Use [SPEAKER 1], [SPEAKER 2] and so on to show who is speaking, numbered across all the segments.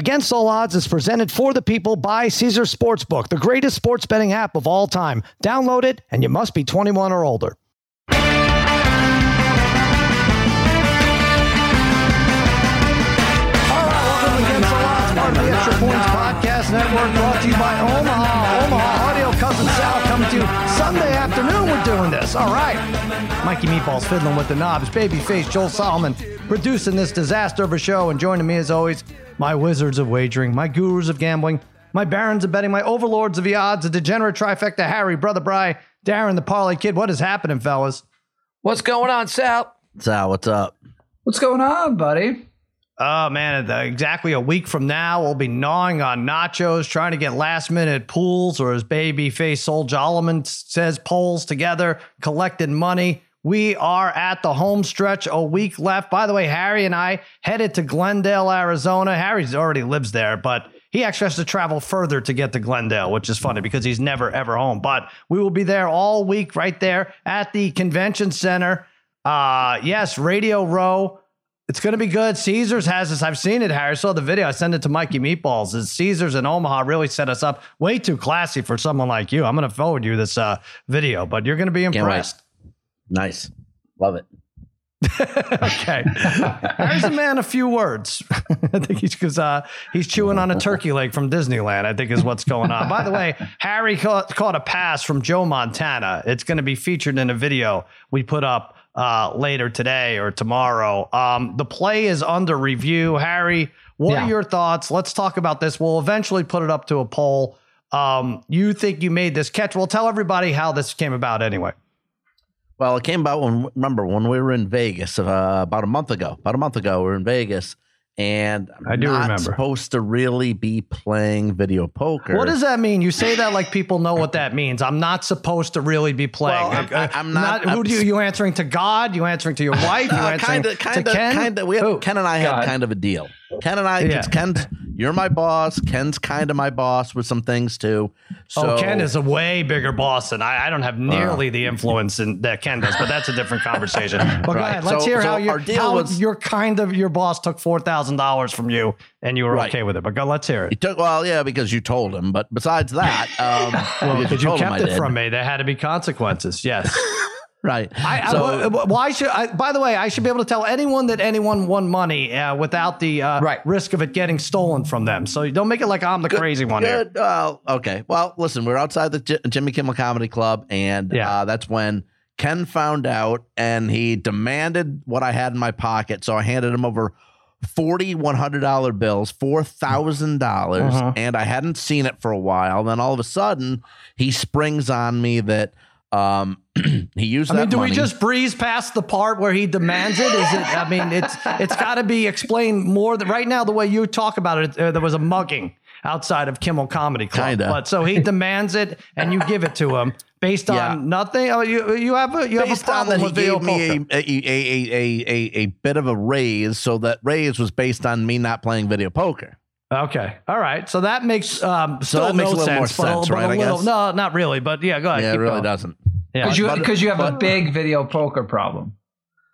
[SPEAKER 1] Against All Odds is presented for the people by Caesars Sportsbook, the greatest sports betting app of all time. Download it, and you must be 21 or older. All right, welcome to Against All Odds, part of the Extra Points Podcast Network, brought to you by Omaha. Sunday afternoon. We're doing this. All right. Mikey Meatballs fiddling with the knobs. Babyface Joel Solomon producing this disaster of a show. And joining me, as always, my wizards of wagering, my gurus of gambling, my barons of betting, my overlords of the odds, a degenerate trifecta, Harry, Brother Bry, Darren, the Parlay Kid. What is happening, fellas?
[SPEAKER 2] What's going on, Sal?
[SPEAKER 3] Sal, what's up?
[SPEAKER 4] What's going on, buddy?
[SPEAKER 1] Oh man, exactly a week from now, we'll be gnawing on nachos, trying to get last minute pools, or as babyface Soul Jolliman says, polls together, collecting money. We are at the home stretch, a week left. By the way, Harry and I headed to Glendale, Arizona. Harry's already lives there, but he actually has to travel further to get to Glendale, which is funny because he's never ever home. But we will be there all week right there at the convention center. Uh yes, Radio Row. It's going to be good. Caesars has this. I've seen it, Harry. I saw the video. I sent it to Mikey Meatballs. It's Caesars in Omaha really set us up way too classy for someone like you. I'm going to forward you this uh, video, but you're going to be impressed.
[SPEAKER 3] Nice. Love it.
[SPEAKER 1] okay. Harry's a man of few words. I think he's because uh, he's chewing on a turkey leg from Disneyland. I think is what's going on. By the way, Harry caught, caught a pass from Joe Montana. It's going to be featured in a video we put up uh, later today or tomorrow. Um, the play is under review. Harry, what
[SPEAKER 4] Yeah.
[SPEAKER 1] are your thoughts? Let's talk about this. We'll eventually put it up to a poll. Um, you think you made this catch? Well, tell everybody how this came about anyway.
[SPEAKER 3] Well, it came about when remember when we were in Vegas uh, about a month ago. About a month ago, we were in Vegas, and I'm
[SPEAKER 1] I do
[SPEAKER 3] not
[SPEAKER 1] remember.
[SPEAKER 3] supposed to really be playing video poker.
[SPEAKER 1] What does that mean? You say that like people know what that means. I'm not supposed to really be playing.
[SPEAKER 3] Well, I'm-
[SPEAKER 1] Uh,
[SPEAKER 3] I'm not-
[SPEAKER 1] who
[SPEAKER 3] I'm
[SPEAKER 1] do you? You answering to God? You answering to your wife? You
[SPEAKER 3] Uh,
[SPEAKER 1] answering
[SPEAKER 3] kind of, kind
[SPEAKER 1] to
[SPEAKER 3] of,
[SPEAKER 1] Ken?
[SPEAKER 3] kind of. We
[SPEAKER 1] Who?
[SPEAKER 3] have, Ken and I had
[SPEAKER 4] God.
[SPEAKER 3] kind of a deal. Ken and I,
[SPEAKER 1] Yeah.
[SPEAKER 3] Ken's. You're my boss. Ken's kind of my boss with some things too. So
[SPEAKER 1] oh, Ken is a way bigger boss than I. I don't have nearly the influence in, that Ken does, but that's a different conversation. But go
[SPEAKER 3] Right.
[SPEAKER 1] ahead. Let's
[SPEAKER 3] So-
[SPEAKER 1] hear
[SPEAKER 3] so
[SPEAKER 1] how, you
[SPEAKER 3] our deal
[SPEAKER 1] how
[SPEAKER 3] was-
[SPEAKER 1] your kind of your boss took four thousand dollars from you and you were
[SPEAKER 3] Right.
[SPEAKER 1] okay with it. But go, let's hear it.
[SPEAKER 3] He took well, yeah, because you told him. But besides that, um, because
[SPEAKER 1] Because you
[SPEAKER 3] him
[SPEAKER 1] kept it
[SPEAKER 3] did.
[SPEAKER 1] from me, there had to be consequences. Yes.
[SPEAKER 3] right?
[SPEAKER 1] I, I-
[SPEAKER 3] so,
[SPEAKER 1] wh- wh- why should I? By the way, I should be able to tell anyone that anyone won money uh, without the uh,
[SPEAKER 4] Right.
[SPEAKER 1] risk of it getting stolen from them. So don't make it like I'm the crazy one here.
[SPEAKER 3] Good. Well, okay. Well, listen, we're outside the J- Jimmy Kimmel Comedy Club, and
[SPEAKER 1] Yeah.
[SPEAKER 3] uh, that's when Ken found out, and he demanded what I had in my pocket. So I handed him over forty one hundred dollar bills, four thousand dollars,
[SPEAKER 1] Uh-huh.
[SPEAKER 3] and I hadn't seen it for a while. Then all of a sudden, he springs on me that um, he used
[SPEAKER 1] I mean, do
[SPEAKER 3] money.
[SPEAKER 1] we just breeze past the part where he demands it? Is it? I mean, it's it's got to be explained more. Than, right now, the way you talk about it, uh, there was a mugging outside of Kimmel Comedy Club.
[SPEAKER 3] Kinda.
[SPEAKER 1] But so he demands it, and you give it to him based on
[SPEAKER 3] Yeah.
[SPEAKER 1] nothing. Oh, you you have a you have a
[SPEAKER 3] based on
[SPEAKER 1] problem
[SPEAKER 3] that he gave me a, a, a, a, a bit of a raise, so that raise was based on me not playing video poker.
[SPEAKER 1] Okay. All right. So that makes um still
[SPEAKER 3] that makes
[SPEAKER 1] no
[SPEAKER 3] a little more
[SPEAKER 1] sense, but
[SPEAKER 3] sense,
[SPEAKER 1] but
[SPEAKER 3] right, I
[SPEAKER 1] little,
[SPEAKER 3] guess?
[SPEAKER 1] No, not really. But yeah, go ahead.
[SPEAKER 3] yeah, it really
[SPEAKER 1] going.
[SPEAKER 3] doesn't.
[SPEAKER 1] Yeah.
[SPEAKER 4] Because you, 'cause you have a big video poker problem.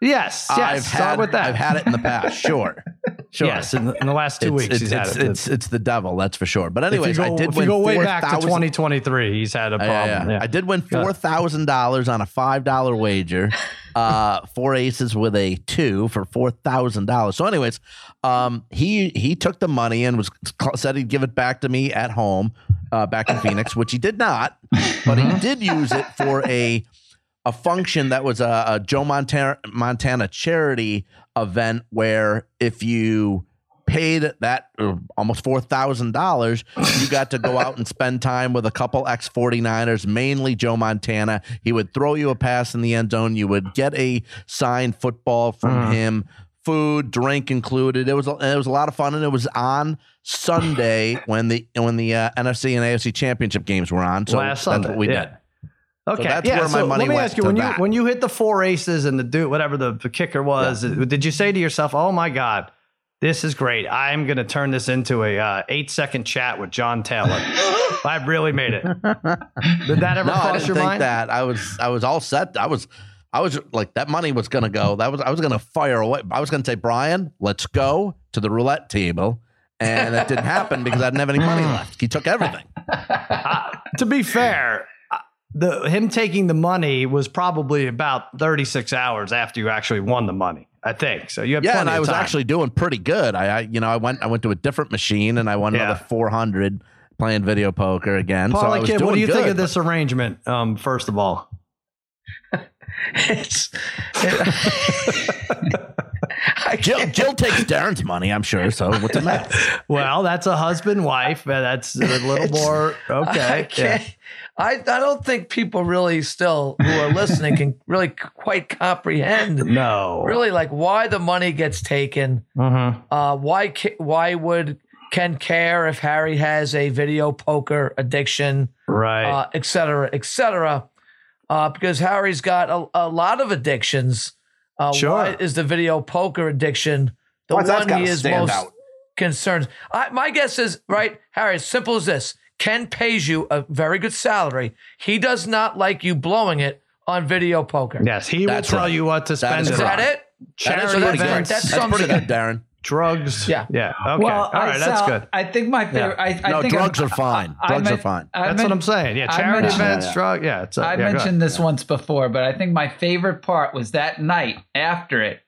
[SPEAKER 1] Yes. Yes.
[SPEAKER 3] I've
[SPEAKER 1] Start
[SPEAKER 3] had
[SPEAKER 1] with that.
[SPEAKER 3] I've had it in the past. Sure, sure.
[SPEAKER 1] Yes. In the, in the last two
[SPEAKER 3] it's,
[SPEAKER 1] weeks,
[SPEAKER 3] it's,
[SPEAKER 1] he's had
[SPEAKER 3] it's,
[SPEAKER 1] it.
[SPEAKER 3] it's, it's the devil, that's for sure. But anyways,
[SPEAKER 1] go,
[SPEAKER 3] I did
[SPEAKER 1] if you go way back to 2023, he's had a
[SPEAKER 3] Yeah,
[SPEAKER 1] problem.
[SPEAKER 3] yeah,
[SPEAKER 1] Yeah.
[SPEAKER 3] I did win four thousand dollars on a five dollar wager. Uh, four aces with a two for four thousand dollars. So, anyways, um, he he took the money and was said he'd give it back to me at home, uh, back in Phoenix, which he did not, but he did use it for a a function that was a, a Joe Montana Montana charity event where if you paid that uh, almost four thousand dollars, you got to go out and spend time with a couple ex 49ers, mainly Joe Montana. He would throw you a pass in the end zone. You would get a signed football from
[SPEAKER 1] Mm.
[SPEAKER 3] him, food, drink included. It was a- it was a lot of fun, and it was on Sunday when the when the uh, NFC and AFC championship games were on. So
[SPEAKER 1] Last
[SPEAKER 3] that's
[SPEAKER 1] Sunday.
[SPEAKER 3] what we
[SPEAKER 1] yeah.
[SPEAKER 3] did.
[SPEAKER 1] Okay,
[SPEAKER 3] that's
[SPEAKER 1] yeah,
[SPEAKER 3] where my
[SPEAKER 1] so
[SPEAKER 3] money
[SPEAKER 1] Let me
[SPEAKER 3] went
[SPEAKER 1] ask you
[SPEAKER 3] to
[SPEAKER 1] when you when you hit the four aces and the do whatever the, the kicker was, did you say to yourself, "Oh my God, this is great. I'm going to turn this into a uh, eight second chat with John Taylor. I really made it." Did that ever
[SPEAKER 3] no, I
[SPEAKER 1] cross
[SPEAKER 3] didn't
[SPEAKER 1] your
[SPEAKER 3] think
[SPEAKER 1] mind?
[SPEAKER 3] that. I was I was all set. I was I was like that money was gonna go. That was I was gonna fire away. I was gonna say, Brian, let's go to the roulette table and it didn't happen because I didn't have any money left. He took everything.
[SPEAKER 1] Uh, to be fair, the him taking the money was probably about 36 hours after you actually won the money. I think so. You had
[SPEAKER 3] Yeah, and I was
[SPEAKER 1] time.
[SPEAKER 3] actually doing pretty good. I, I, you know, I went, I went to a different machine, and I won
[SPEAKER 1] Yeah.
[SPEAKER 3] another four hundred playing video poker again. so I was
[SPEAKER 1] Kid,
[SPEAKER 3] doing
[SPEAKER 1] what do you think of this arrangement? Um, first of all,
[SPEAKER 2] It's. I
[SPEAKER 3] but Jill, Jill takes Darren's money, I'm sure. So what's the matter?
[SPEAKER 1] well, that's a husband wife. That's a little more
[SPEAKER 2] I
[SPEAKER 1] okay.
[SPEAKER 2] can't.
[SPEAKER 1] Yeah.
[SPEAKER 2] I, I don't think people really still who are listening can really quite comprehend
[SPEAKER 1] No,
[SPEAKER 2] really like why the money gets taken.
[SPEAKER 1] Mhm.
[SPEAKER 2] Uh, why why would Ken care if Harry has a video poker addiction,
[SPEAKER 1] right?
[SPEAKER 2] uh, et cetera, et cetera? Uh, because Harry's got a, a lot of addictions. Uh,
[SPEAKER 1] Sure.
[SPEAKER 2] Why is the video poker addiction the one he is most
[SPEAKER 3] out?
[SPEAKER 2] concerned? I, my guess is right, Harry. As simple as this: Ken pays you a very good salary. He does not like you blowing it on video poker.
[SPEAKER 1] yes, he will
[SPEAKER 3] That's
[SPEAKER 1] tell
[SPEAKER 3] right.
[SPEAKER 1] you what to spend
[SPEAKER 3] is
[SPEAKER 1] it
[SPEAKER 2] Is
[SPEAKER 1] on.
[SPEAKER 2] that it?
[SPEAKER 1] Charity
[SPEAKER 3] That is pretty good.
[SPEAKER 1] events,
[SPEAKER 2] That
[SPEAKER 3] That's
[SPEAKER 2] sums
[SPEAKER 3] pretty good, Darren.
[SPEAKER 1] drugs.
[SPEAKER 2] Yeah.
[SPEAKER 1] yeah. Okay,
[SPEAKER 4] Well,
[SPEAKER 1] all right,
[SPEAKER 4] I,
[SPEAKER 1] that's
[SPEAKER 4] Sal,
[SPEAKER 1] good.
[SPEAKER 4] I think my favorite. I, I
[SPEAKER 3] no,
[SPEAKER 4] think
[SPEAKER 3] drugs
[SPEAKER 4] I'm-
[SPEAKER 3] are fine.
[SPEAKER 4] I
[SPEAKER 3] Drugs are fine.
[SPEAKER 4] I
[SPEAKER 1] That's what I'm saying. Yeah,
[SPEAKER 4] I
[SPEAKER 1] charity
[SPEAKER 4] mentioned-
[SPEAKER 1] events,
[SPEAKER 3] Yeah.
[SPEAKER 1] drug. Yeah, it's a,
[SPEAKER 4] I
[SPEAKER 1] yeah,
[SPEAKER 4] mentioned this once before, but I think my favorite part was that night after it.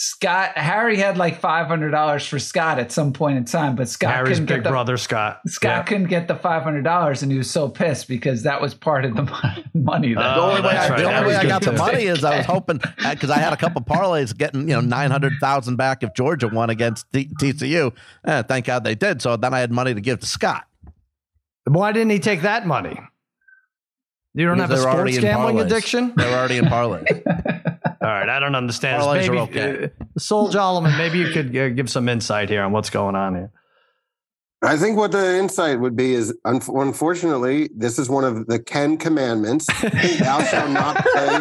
[SPEAKER 4] Scott Harry had like five hundred dollars for Scott at some point in time, but Scott
[SPEAKER 1] Harry's
[SPEAKER 4] couldn't
[SPEAKER 1] big
[SPEAKER 4] get the
[SPEAKER 1] brother Scott.
[SPEAKER 4] Scott
[SPEAKER 1] Yeah.
[SPEAKER 4] couldn't get the five hundred dollars, and he was so pissed because that was part of the money. That
[SPEAKER 3] The only way,
[SPEAKER 1] that's
[SPEAKER 3] I,
[SPEAKER 1] right.
[SPEAKER 3] the only way I got the money is I was hoping because I had a couple parlays getting you know nine hundred thousand back if Georgia won against T- TCU. Eh, thank God they did. So then I had money to give to Scott.
[SPEAKER 1] Why didn't he take that money? You don't have a
[SPEAKER 3] they're
[SPEAKER 1] sports gambling
[SPEAKER 3] parlays.
[SPEAKER 1] addiction?
[SPEAKER 3] They're already in parlays.
[SPEAKER 1] All right, I don't understand.
[SPEAKER 3] Parlays
[SPEAKER 1] maybe,
[SPEAKER 3] are okay.
[SPEAKER 1] uh, Soul Jolliman, maybe you could uh, give some insight here on what's going on here.
[SPEAKER 5] I think what the insight would be is, un- unfortunately, this is one of the Ken commandments: "Thou shalt not play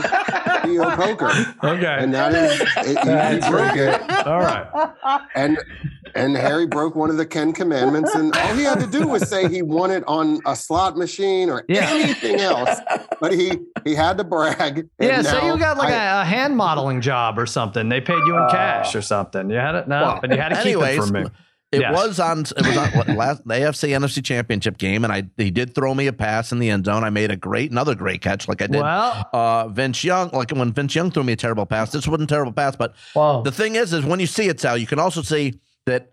[SPEAKER 5] video poker,"
[SPEAKER 1] Okay.
[SPEAKER 5] and that is it, he- he broke it.
[SPEAKER 1] All right.
[SPEAKER 5] And and Harry broke one of the Ken commandments, and all he had to do was say he won it on a slot machine or
[SPEAKER 1] Yeah.
[SPEAKER 5] anything else, but he he had to brag.
[SPEAKER 1] Yeah,
[SPEAKER 5] so
[SPEAKER 1] you got like
[SPEAKER 5] I-
[SPEAKER 1] a a hand modeling job or something. They paid you in uh, cash or something. You had it? No,
[SPEAKER 3] Well,
[SPEAKER 1] but you had to keep
[SPEAKER 3] anyways,
[SPEAKER 1] it from me.
[SPEAKER 3] It
[SPEAKER 1] Yes.
[SPEAKER 3] was on. It was on last the AFC NFC Championship game, and I he did throw me a pass in the end zone. I made a great another great catch, like I did.
[SPEAKER 1] Well,
[SPEAKER 3] uh, Vince Young, like when Vince Young threw me a terrible pass. This wasn't a terrible pass, but
[SPEAKER 2] Wow.
[SPEAKER 3] the thing is, is when you see it, Sal, you can also see that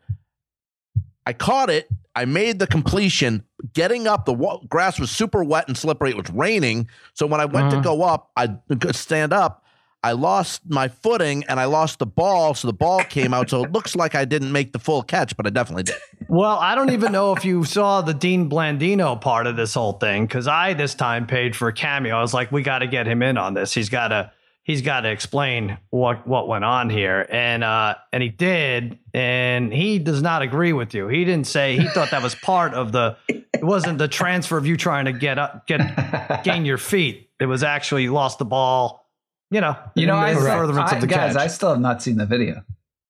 [SPEAKER 3] I caught it. I made the completion. Getting up, the wa- grass was super wet and slippery. It was raining, so when I went
[SPEAKER 1] Mhm.
[SPEAKER 3] to go up, I could stand up. I lost my footing and I lost the ball, so the ball came out. So it looks like I didn't make the full catch, but I definitely did.
[SPEAKER 1] well, I don't even know if you saw the Dean Blandino part of this whole thing because I this time paid for a cameo. I was like, we got to get him in on this. He's got to he's got to explain what what went on here, and uh, and he did, and he does not agree with you. He didn't say he thought that was part of the. It wasn't the transfer of you trying to get up, get gain your feet. It was actually you lost the ball. You know,
[SPEAKER 4] You know,
[SPEAKER 1] in
[SPEAKER 4] I,
[SPEAKER 1] the
[SPEAKER 4] still-
[SPEAKER 1] furtherance
[SPEAKER 4] I
[SPEAKER 1] of the
[SPEAKER 4] guys,
[SPEAKER 1] catch.
[SPEAKER 4] I still have not seen the video.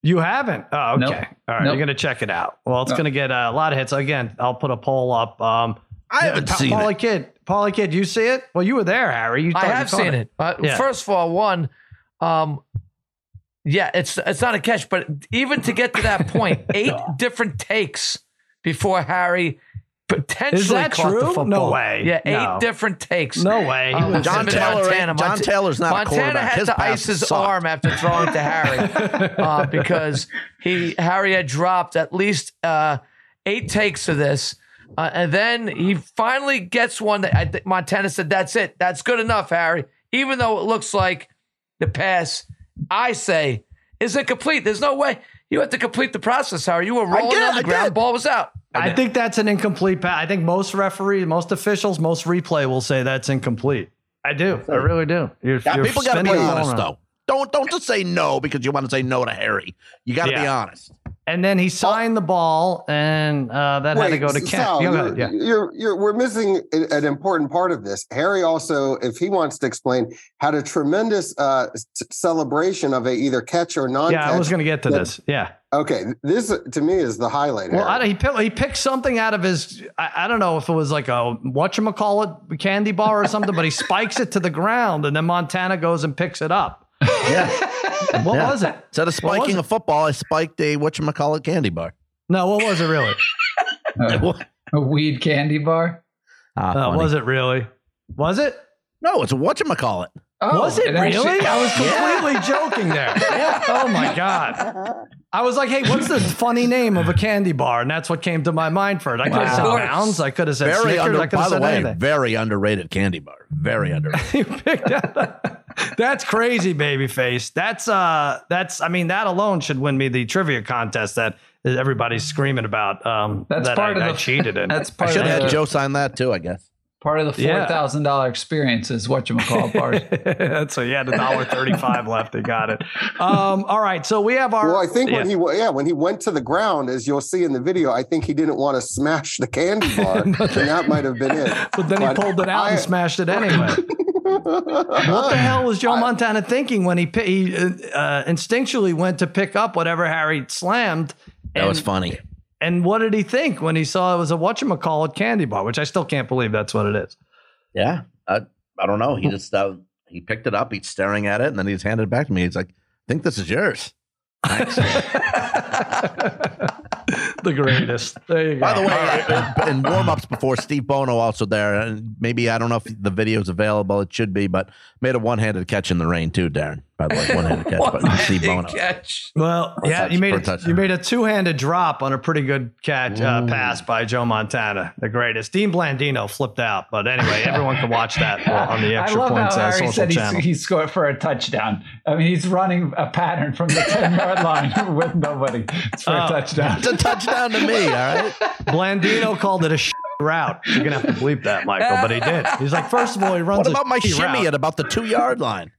[SPEAKER 1] You haven't? Oh, okay.
[SPEAKER 4] Nope.
[SPEAKER 1] All right.
[SPEAKER 4] Nope.
[SPEAKER 1] You're going to check it out. Well, it's
[SPEAKER 4] No.
[SPEAKER 1] going to get uh, a lot of hits. Again, I'll put a poll up. Um,
[SPEAKER 3] I haven't
[SPEAKER 1] Pa-
[SPEAKER 3] seen
[SPEAKER 1] Paulie
[SPEAKER 3] it.
[SPEAKER 1] Kid. Paulie Kid, you see it? Well, you were there, Harry. You
[SPEAKER 2] I
[SPEAKER 1] thought you
[SPEAKER 2] have
[SPEAKER 1] caught
[SPEAKER 2] seen it. Uh,
[SPEAKER 1] Yeah.
[SPEAKER 2] First of all, one, um, yeah, it's it's not a catch, but even to get to that point, eight different takes before Harry potentially
[SPEAKER 1] Is that
[SPEAKER 2] caught the football.
[SPEAKER 1] No way.
[SPEAKER 2] Yeah, eight different takes.
[SPEAKER 1] No way.
[SPEAKER 2] Um,
[SPEAKER 1] was-
[SPEAKER 3] John
[SPEAKER 2] Him and
[SPEAKER 3] Taylor,
[SPEAKER 2] Montana.
[SPEAKER 3] John Taylor's not a
[SPEAKER 2] Montana
[SPEAKER 3] quarterback.
[SPEAKER 2] had
[SPEAKER 3] His
[SPEAKER 2] to ice his
[SPEAKER 3] sucked.
[SPEAKER 2] arm after throwing to Harry uh, because he Harry had dropped at least uh, eight takes of this, uh, and then he finally gets one that I think Montana said, "That's it. That's good enough, Harry." Even though it looks like the pass, I say, is it complete? There's no way you have to complete the process, Harry. You were rolling on the ground, ball was out.
[SPEAKER 1] I
[SPEAKER 2] did.
[SPEAKER 1] think that's an incomplete pass. I think most referees, most officials, most replay will say that's incomplete. I do. I really do. You're,
[SPEAKER 3] Yeah,
[SPEAKER 1] you're
[SPEAKER 3] people got to be
[SPEAKER 1] spinning the ball
[SPEAKER 3] honest
[SPEAKER 1] around.
[SPEAKER 3] though. Don't don't just say no because you want to say no to Harry. You got to be honest.
[SPEAKER 1] And then he signed the ball, and uh, that had to go to Ken.
[SPEAKER 5] Sal, you're,
[SPEAKER 1] yeah.
[SPEAKER 5] you're, you're, we're missing an important part of this. Harry also, if he wants to explain, had a tremendous uh, celebration of a either catch or non-catch.
[SPEAKER 1] Yeah, I was going to get to this. Yeah.
[SPEAKER 5] Okay, this to me is the highlight.
[SPEAKER 1] Well, I, don't- he picked, he picked something out of his. I, I don't know if it was like a whatchamacallit candy bar or something, but he spikes it to the ground, and then Montana goes and picks it up.
[SPEAKER 3] Yeah.
[SPEAKER 1] What
[SPEAKER 3] Yeah.
[SPEAKER 1] was it?
[SPEAKER 3] Instead of spiking a football, I spiked a whatchamacallit candy bar.
[SPEAKER 1] No, what was it really?
[SPEAKER 4] Uh, a weed candy bar.
[SPEAKER 3] Ah,
[SPEAKER 1] Uh, was it really? Was it?
[SPEAKER 3] No, it's a whatchamacallit.
[SPEAKER 4] Oh,
[SPEAKER 1] was it, really?
[SPEAKER 4] actually-
[SPEAKER 1] I was completely joking there. Oh my god. I was like, hey, what's the funny name of a candy bar? And that's what came to my mind first. I could have said Mounds. I could have said
[SPEAKER 3] Very
[SPEAKER 1] Snickers.
[SPEAKER 3] under,
[SPEAKER 1] I could
[SPEAKER 3] by
[SPEAKER 1] have
[SPEAKER 3] the
[SPEAKER 1] said
[SPEAKER 3] way,
[SPEAKER 1] anything.
[SPEAKER 3] very underrated candy bar. Very underrated.
[SPEAKER 1] you picked that. That's crazy, babyface. That's uh, that's. I mean, that alone should win me the trivia contest that everybody's screaming about. Um,
[SPEAKER 4] That's
[SPEAKER 1] that
[SPEAKER 4] part
[SPEAKER 1] I,
[SPEAKER 4] of
[SPEAKER 1] I
[SPEAKER 4] the-
[SPEAKER 1] cheated in.
[SPEAKER 4] That's
[SPEAKER 3] I
[SPEAKER 4] part
[SPEAKER 3] should
[SPEAKER 4] of
[SPEAKER 3] have had Joe sign that too, I guess.
[SPEAKER 4] Part of the
[SPEAKER 1] Yeah.
[SPEAKER 4] four thousand dollar experience is what you call part.
[SPEAKER 1] That's so you had a dollar thirty-five left. They got it. Um, all right, so we have our.
[SPEAKER 5] Well, I think
[SPEAKER 1] yeah.
[SPEAKER 5] when he yeah when he went to the ground, as you'll see in the video, I think he didn't want to smash the candy bar, and that might have been it.
[SPEAKER 1] But then he pulled it out and
[SPEAKER 5] I-
[SPEAKER 1] smashed it anyway. What the hell was Joe Montana thinking when he pi- he uh, uh, instinctually went to pick up whatever Harry slammed?
[SPEAKER 3] That was funny.
[SPEAKER 1] And what did he think when he saw it was a whatchamacallit candy bar, which I still can't believe that's what it is.
[SPEAKER 3] Yeah. I, I don't know. He just uh, he picked it up, he's staring at it, and then he's handed it back to me. He's like, I think this is yours. Thanks.
[SPEAKER 1] the greatest. There you go.
[SPEAKER 3] By the way, in, in warm ups before, Steve Bono also there, and maybe I don't know if the video's available. It should be, but made a one handed catch in the rain too, Darren. By the way, one handed catch, but Steve Bono.
[SPEAKER 2] catch.
[SPEAKER 1] well,
[SPEAKER 3] For
[SPEAKER 1] yeah,
[SPEAKER 3] touch-
[SPEAKER 1] you made
[SPEAKER 3] for a
[SPEAKER 1] a,
[SPEAKER 3] touchdown.
[SPEAKER 1] you made a two-handed drop on a pretty good catch uh, pass by Joe Montana, the greatest. Dean Blandino flipped out, but anyway, everyone can watch that on the
[SPEAKER 4] I
[SPEAKER 1] extra
[SPEAKER 4] love
[SPEAKER 1] points
[SPEAKER 4] how
[SPEAKER 1] uh,
[SPEAKER 4] Harry
[SPEAKER 1] social
[SPEAKER 4] said
[SPEAKER 1] channel.
[SPEAKER 4] he, he scored for a touchdown. I mean, he's running a pattern from the ten yard line with nobody. It's for
[SPEAKER 1] Oh.
[SPEAKER 4] a touchdown.
[SPEAKER 3] It's a touchdown to me, all right?
[SPEAKER 1] Blandino called it a shit route. You're gonna have to bleep that, Michael, but he did. He's like, first of all, he runs.
[SPEAKER 3] What
[SPEAKER 1] a
[SPEAKER 3] about my shimmy
[SPEAKER 1] route.
[SPEAKER 3] at about the two yard line?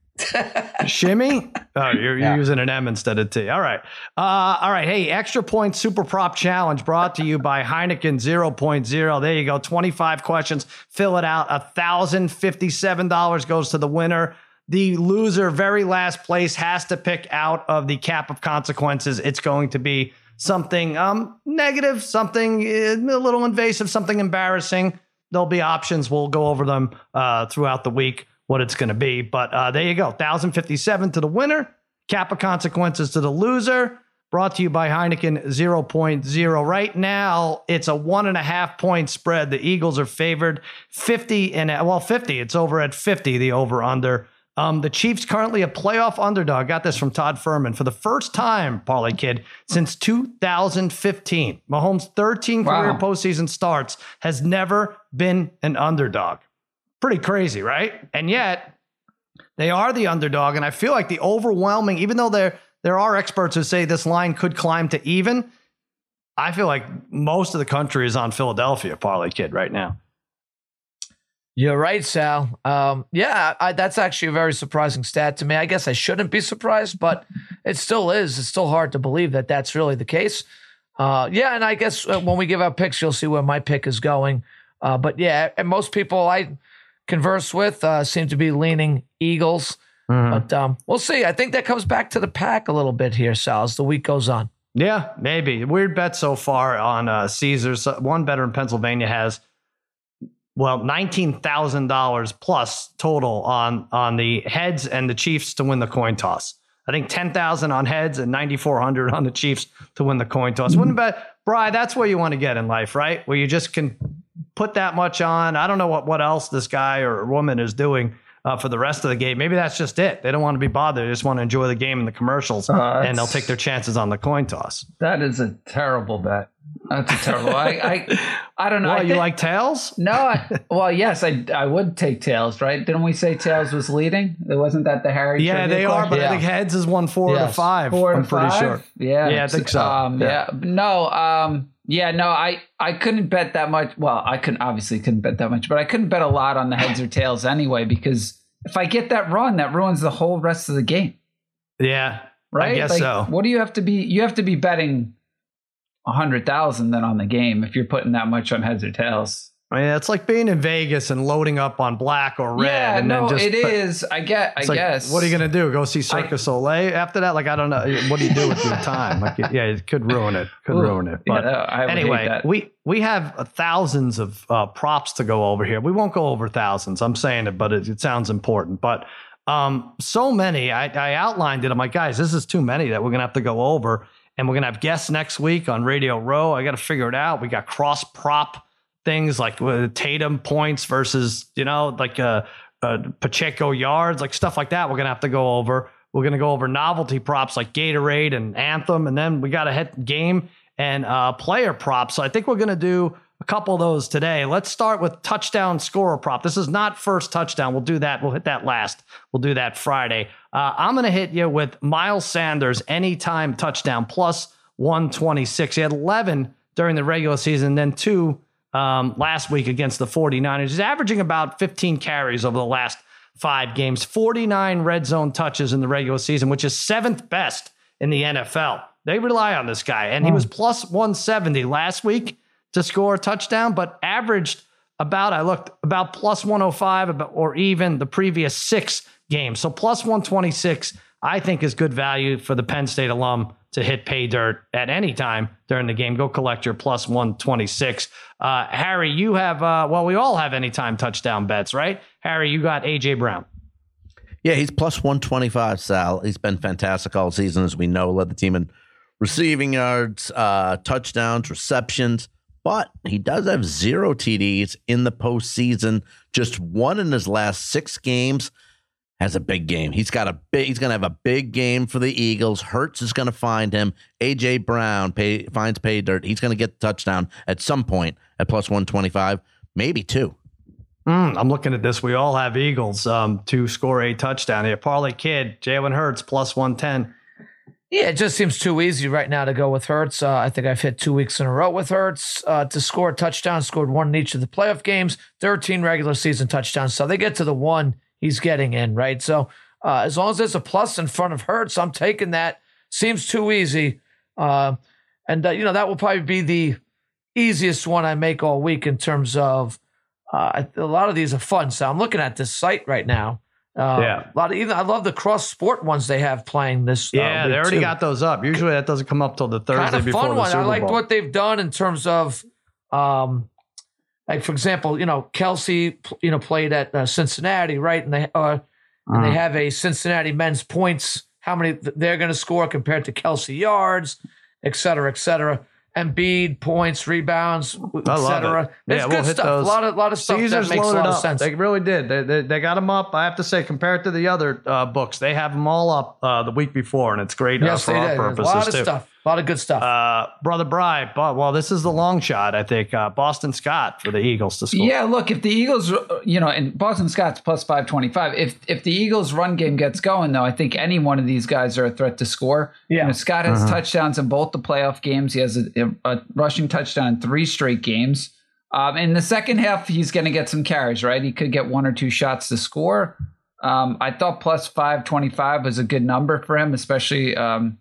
[SPEAKER 1] shimmy? Oh, you're, you're using an M instead of T. All right. Uh, all right. Hey, extra point super prop challenge brought to you by Heineken 0.0. There you go. 25 questions. Fill it out. $1,057 goes to the winner. The loser, very last place, has to pick out of the cap of consequences. It's going to be something um, negative, something uh, a little invasive, something embarrassing. There'll be options. We'll go over them uh, throughout the week, what it's going to be. But uh, there you go. 1,057 to the winner, of consequences to the loser. Brought to you by Heineken 0.0. Right now, it's a one and a half point spread. The Eagles are favored 50 and well, 50. It's over at 50, the over under. Um, the Chiefs currently a playoff underdog. Got this from Todd Fuhrman for the first time, Parlay Kid, since 2015. Mahomes' 13 career postseason starts has never been an underdog. Pretty crazy, right? And yet, they are the underdog, and I feel like the overwhelming, even though there there are experts who say this line could climb to even. I feel like most of the country is on Philadelphia, Parlay Kid, right now.
[SPEAKER 2] You're right, Sal. Um, yeah, I, that's actually a very surprising stat to me. I guess I shouldn't be surprised, but it still is. It's still hard to believe that that's really the case. Uh, yeah, and I guess uh, when we give our picks, you'll see where my pick is going. Uh, but yeah, and most people I converse with uh, seem to be leaning Eagles. But um, we'll see. I think that comes back to the pack a little bit here, Sal, as the week goes on.
[SPEAKER 1] Yeah, maybe. Weird bet so far on uh, Caesars. Uh, One better in Pennsylvania has, well, $19,000 plus total on, on the heads and the Chiefs to win the coin toss. I think 10,000 on heads and 9,400 on the Chiefs to win the coin toss. Wouldn't bet, Bri, that's where you want to get in life, right? Where you just can put that much on. I don't know what, what else this guy or woman is doing. Uh, for the rest of the game, maybe that's just it. They don't want to be bothered. They just want to enjoy the game and the commercials,
[SPEAKER 4] Uh,
[SPEAKER 1] and they'll take their chances on the coin toss.
[SPEAKER 4] That is a terrible bet. That's a terrible. I, I I don't know.
[SPEAKER 1] Well,
[SPEAKER 4] I
[SPEAKER 1] you
[SPEAKER 4] think-
[SPEAKER 1] like tails?
[SPEAKER 4] No, I, well, yes, I I would take tails, right? Didn't we say tails was leading? It wasn't that the Harry?
[SPEAKER 1] Yeah, they are, but?
[SPEAKER 2] Yeah.
[SPEAKER 1] I think heads is one four to
[SPEAKER 2] Yes.
[SPEAKER 1] five.
[SPEAKER 4] Four
[SPEAKER 1] I'm pretty
[SPEAKER 4] five?
[SPEAKER 1] sure.
[SPEAKER 4] Yeah,
[SPEAKER 1] Yeah, I think so.
[SPEAKER 4] Um,
[SPEAKER 1] Yeah.
[SPEAKER 4] yeah. no, um, yeah, no, I I couldn't bet that much. Well, I couldn't obviously couldn't bet that much, but I couldn't bet a lot on the heads or tails anyway because if I get that run, that ruins the whole rest of the game,
[SPEAKER 1] Yeah,
[SPEAKER 4] right?
[SPEAKER 1] I guess
[SPEAKER 4] Like,
[SPEAKER 1] so.
[SPEAKER 4] What do you have to be? You have to be betting a hundred thousand then on the game if you're putting that much on heads or tails.
[SPEAKER 1] I mean, it's like being in Vegas and loading up on black or red,
[SPEAKER 4] yeah,
[SPEAKER 1] and
[SPEAKER 4] no,
[SPEAKER 1] then just.
[SPEAKER 4] it is. I get. I
[SPEAKER 1] like,
[SPEAKER 4] guess.
[SPEAKER 1] What are you gonna do? Go see Circus Soleil after that? Like, I don't know. What do you do with your time? Like, yeah, it could ruin it. Could
[SPEAKER 4] Ooh,
[SPEAKER 1] ruin it. But
[SPEAKER 4] no, I would hate
[SPEAKER 1] anyway, we we have uh, thousands of uh, props to go over here. We won't go over thousands. I'm saying it, but it, it sounds important. But um, so many. I, I outlined it. I'm like, guys, this is too many that we're gonna have to go over. And we're gonna have guests next week on Radio Row. I got to figure it out. We got cross prop things like with Tatum points versus you know like uh, uh, Pacheco yards, like stuff like that. We're gonna have to go over. We're gonna go over novelty props like Gatorade and Anthem, and then we got a hit game and uh, player props. So I think we're gonna do a couple of those today. Let's start with touchdown scorer prop. This is not first touchdown. We'll do that. We'll hit that last. We'll do that Friday. Uh, I'm going to hit you with Miles Sanders anytime touchdown plus 126. He had 11 during the regular season, then two um, last week against the 49ers. He's averaging about 15 carries over the last five games, 49 red zone touches in the regular season, which is seventh best in the NFL. They rely on this guy, and he was plus 170 last week to score a touchdown, but averaged about, I looked, about plus 105 about, or even the previous six games. So plus 126, I think is good value for the Penn State alum to hit pay dirt at any time during the game. Go collect your plus 126. Uh, Harry, you have, uh, well, we all have anytime touchdown bets, right? Harry, you got A.J. Brown.
[SPEAKER 3] Yeah, he's plus 125, Sal. He's been fantastic all season, as we know. Led the team in receiving yards, uh, touchdowns, receptions but he does have zero TDs in the postseason. Just one in his last six games. Has a big game. He's got a big. He's going to have a big game for the Eagles. Hurts is going to find him. AJ Brown pay, finds pay dirt. He's going to get the touchdown at some point at plus one twenty five, maybe two.
[SPEAKER 1] Mm, I'm looking at this. We all have Eagles um, to score a touchdown here. Parlay Kid, Jalen Hurts plus 110.
[SPEAKER 2] Yeah, it just seems too easy right now to go with Hurts. Uh, I think I've hit two weeks in a row with Hurts uh, to score a touchdown. Scored one in each of the playoff games, 13 regular season touchdowns. So they get to the one he's getting in, right? So uh, as long as there's a plus in front of Hurts, I'm taking that. Seems too easy. Uh, and, uh, you know, that will probably be the easiest one I make all week in terms of uh, a lot of these are fun. So I'm looking at this site right now. Uh,
[SPEAKER 1] Yeah.
[SPEAKER 2] a lot of even I love the cross sport ones they have playing this. uh,
[SPEAKER 1] Yeah,
[SPEAKER 2] week,
[SPEAKER 1] they already
[SPEAKER 2] too.
[SPEAKER 1] got those up. Usually that doesn't come up till the Thursday
[SPEAKER 2] kind of
[SPEAKER 1] before
[SPEAKER 2] fun
[SPEAKER 1] the
[SPEAKER 2] one. I liked what they've done in terms of, um, like for example, you know Kelce, you know played at uh, Cincinnati, right? And they uh, and they have a Cincinnati men's points. How many they're going to score compared to Kelce yards, et cetera, et cetera. Embiid points, rebounds, et
[SPEAKER 1] I love
[SPEAKER 2] cetera.
[SPEAKER 1] it.
[SPEAKER 2] It's
[SPEAKER 1] Yeah,
[SPEAKER 2] good
[SPEAKER 1] we'll
[SPEAKER 2] stuff. A lot of lot of stuff
[SPEAKER 1] Caesars
[SPEAKER 2] that makes a lot of
[SPEAKER 1] up.
[SPEAKER 2] sense.
[SPEAKER 1] They really did. They, they, they got them up. I have to say, compared to the other uh, books, they have them all up uh, the week before, and it's great uh, for our
[SPEAKER 2] did. A
[SPEAKER 1] purposes
[SPEAKER 2] lot of
[SPEAKER 1] too.
[SPEAKER 2] stuff. A lot of good stuff.
[SPEAKER 1] Uh, Brother Bry, but well, this is the long shot. I think uh, Boston Scott for the Eagles to score.
[SPEAKER 4] Yeah, look, if the Eagles, you know, and Boston Scott's plus 525, if if the Eagles' run game gets going, though, I think any one of these guys are a threat to score.
[SPEAKER 2] Yeah.
[SPEAKER 4] You know, Scott has touchdowns in both the playoff games. He has a, a rushing touchdown in three straight games. Um, in the second half, he's going to get some carries, right? He could get one or two shots to score. Um, I thought plus 525 was a good number for him, especially um,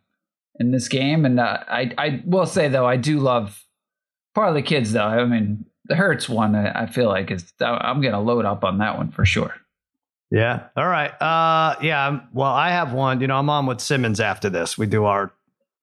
[SPEAKER 4] in this game. And uh, I, I will say, though, I do love part of the kids, though. I mean, the Hurts one, I, I feel like is I'm going to load up on that one for sure.
[SPEAKER 1] Yeah. All right. Uh, yeah. I'm- Well, I have one. You know, I'm on with Simmons after this. We do our